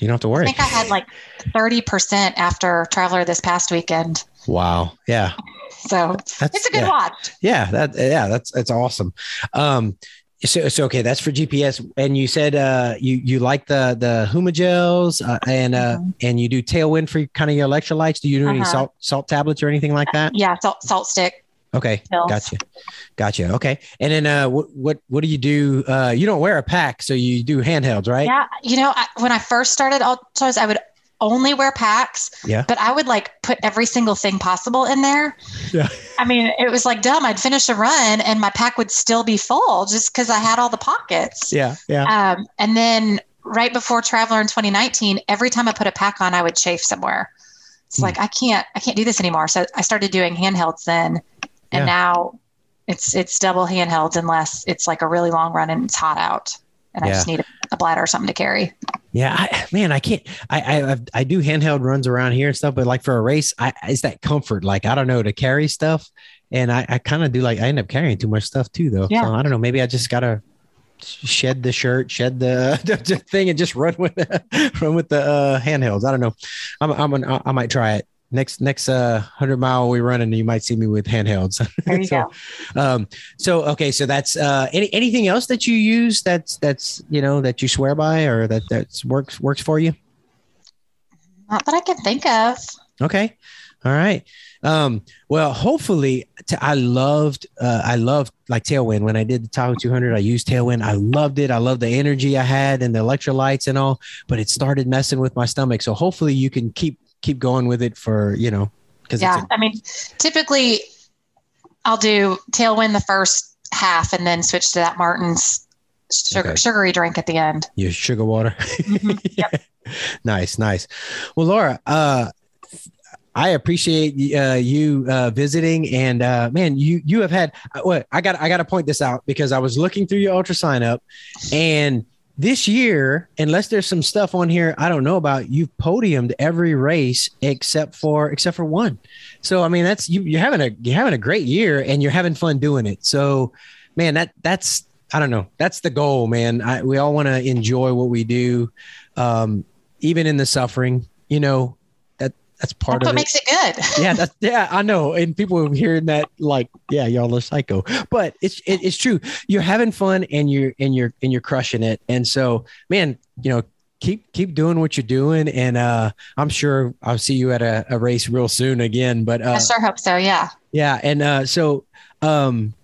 you don't have to worry. I think I had like 30% after Traveler this past weekend. Wow. Yeah. So That's it's a good yeah. watch. Yeah. That yeah, that's that's awesome. Um so, so okay, that's for GPS. And you said uh you you like the the Huma gels uh, and uh Mhm. and you do tailwind for kind of your electrolytes. Do you do any Uh-huh. salt salt tablets or anything like that? Yeah, salt, SaltStick. Okay. pills. Gotcha. Gotcha. Okay. And then uh what what what do you do? Uh you don't wear a pack, so you do handhelds, right? Yeah, you know, I, when I first started Ultras, I would only wear packs. Yeah. But I would like put every single thing possible in there. Yeah. I mean, it was like dumb. I'd finish a run and my pack would still be full just because I had all the pockets. Yeah. Yeah. Um, and then right before Traveler in 2019, every time I put a pack on, I would chafe somewhere. It's Hmm. like I can't, I can't do this anymore. So I started doing handhelds then, and Yeah. now it's it's double handhelds unless it's like a really long run and it's hot out, and I just need a, a bladder or something to carry. Yeah, I, man, I can't. I, I I've- do handheld runs around here and stuff, but like for a race, I it's that comfort. Like I don't know to carry stuff, and I, I kind of do like I end up carrying too much stuff too, though. Yeah. So I don't know. Maybe I just gotta shed the shirt, shed the, the thing, and just run with run with the uh, handhelds. I don't know. I'm I'm an, I might try it next next uh hundred mile we running. You might see me with handhelds. There you So, um, so okay, so that's uh, any anything else that you use that's that's you know that you swear by or that that's works works for you. Not that I can think of. Okay, all right. Um, well, hopefully, t- I loved uh, I loved like Tailwind when I did the Tahoe 200. I used Tailwind. I loved it. I loved the energy I had and the electrolytes and all. But it started messing with my stomach. So hopefully, you can keep keep going with it for you know because Yeah. I mean, typically I'll do tailwind the first half and then switch to that Maurten's sugar, Okay. sugary drink at the end. your sugar water. Mhm. Yep. Nice, nice. Well, Laura, uh, I appreciate uh, you uh, visiting, and uh, man, you you have had uh, what I got. I got to point this out because I was looking through your UltraSignup, and this year, unless there's some stuff on here I don't know about, you've podiumed every race except for except for one. So I mean, that's you. You're having a you're having a great year, and you're having fun doing it. So, man, that that's I don't know. That's the goal, man. I, we all want to enjoy what we do, um, even in the suffering. You know, that's part That's of what it. makes it good. yeah, that's yeah, I know. And people are hearing that like, yeah, y'all are psycho. But it's it, it's true. You're having fun and you're and you're and you're crushing it. And so, man, you know, keep keep doing what you're doing. And uh I'm sure I'll see you at a, a race real soon again. But uh I sure hope so. Yeah. yeah, and uh, so um,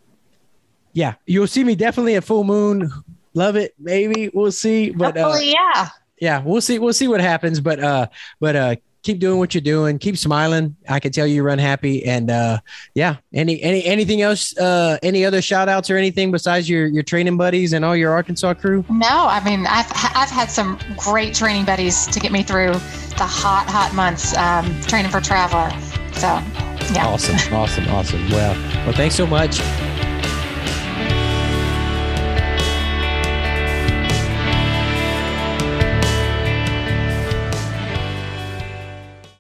yeah, you'll see me definitely at full moon. LOViT, maybe we'll see, but uh, Hopefully, yeah. yeah, we'll see. We'll see what happens. But uh, but uh, keep doing what you're doing. Keep smiling. I can tell you run happy, and uh, yeah. Any any anything else? Uh, any other shout outs or anything besides your your training buddies and all your Arkansas crew? No, I mean, I've, I've had some great training buddies to get me through the hot, hot months um, training for Traveler. So, yeah. Awesome, awesome, awesome. Well, well, thanks so much.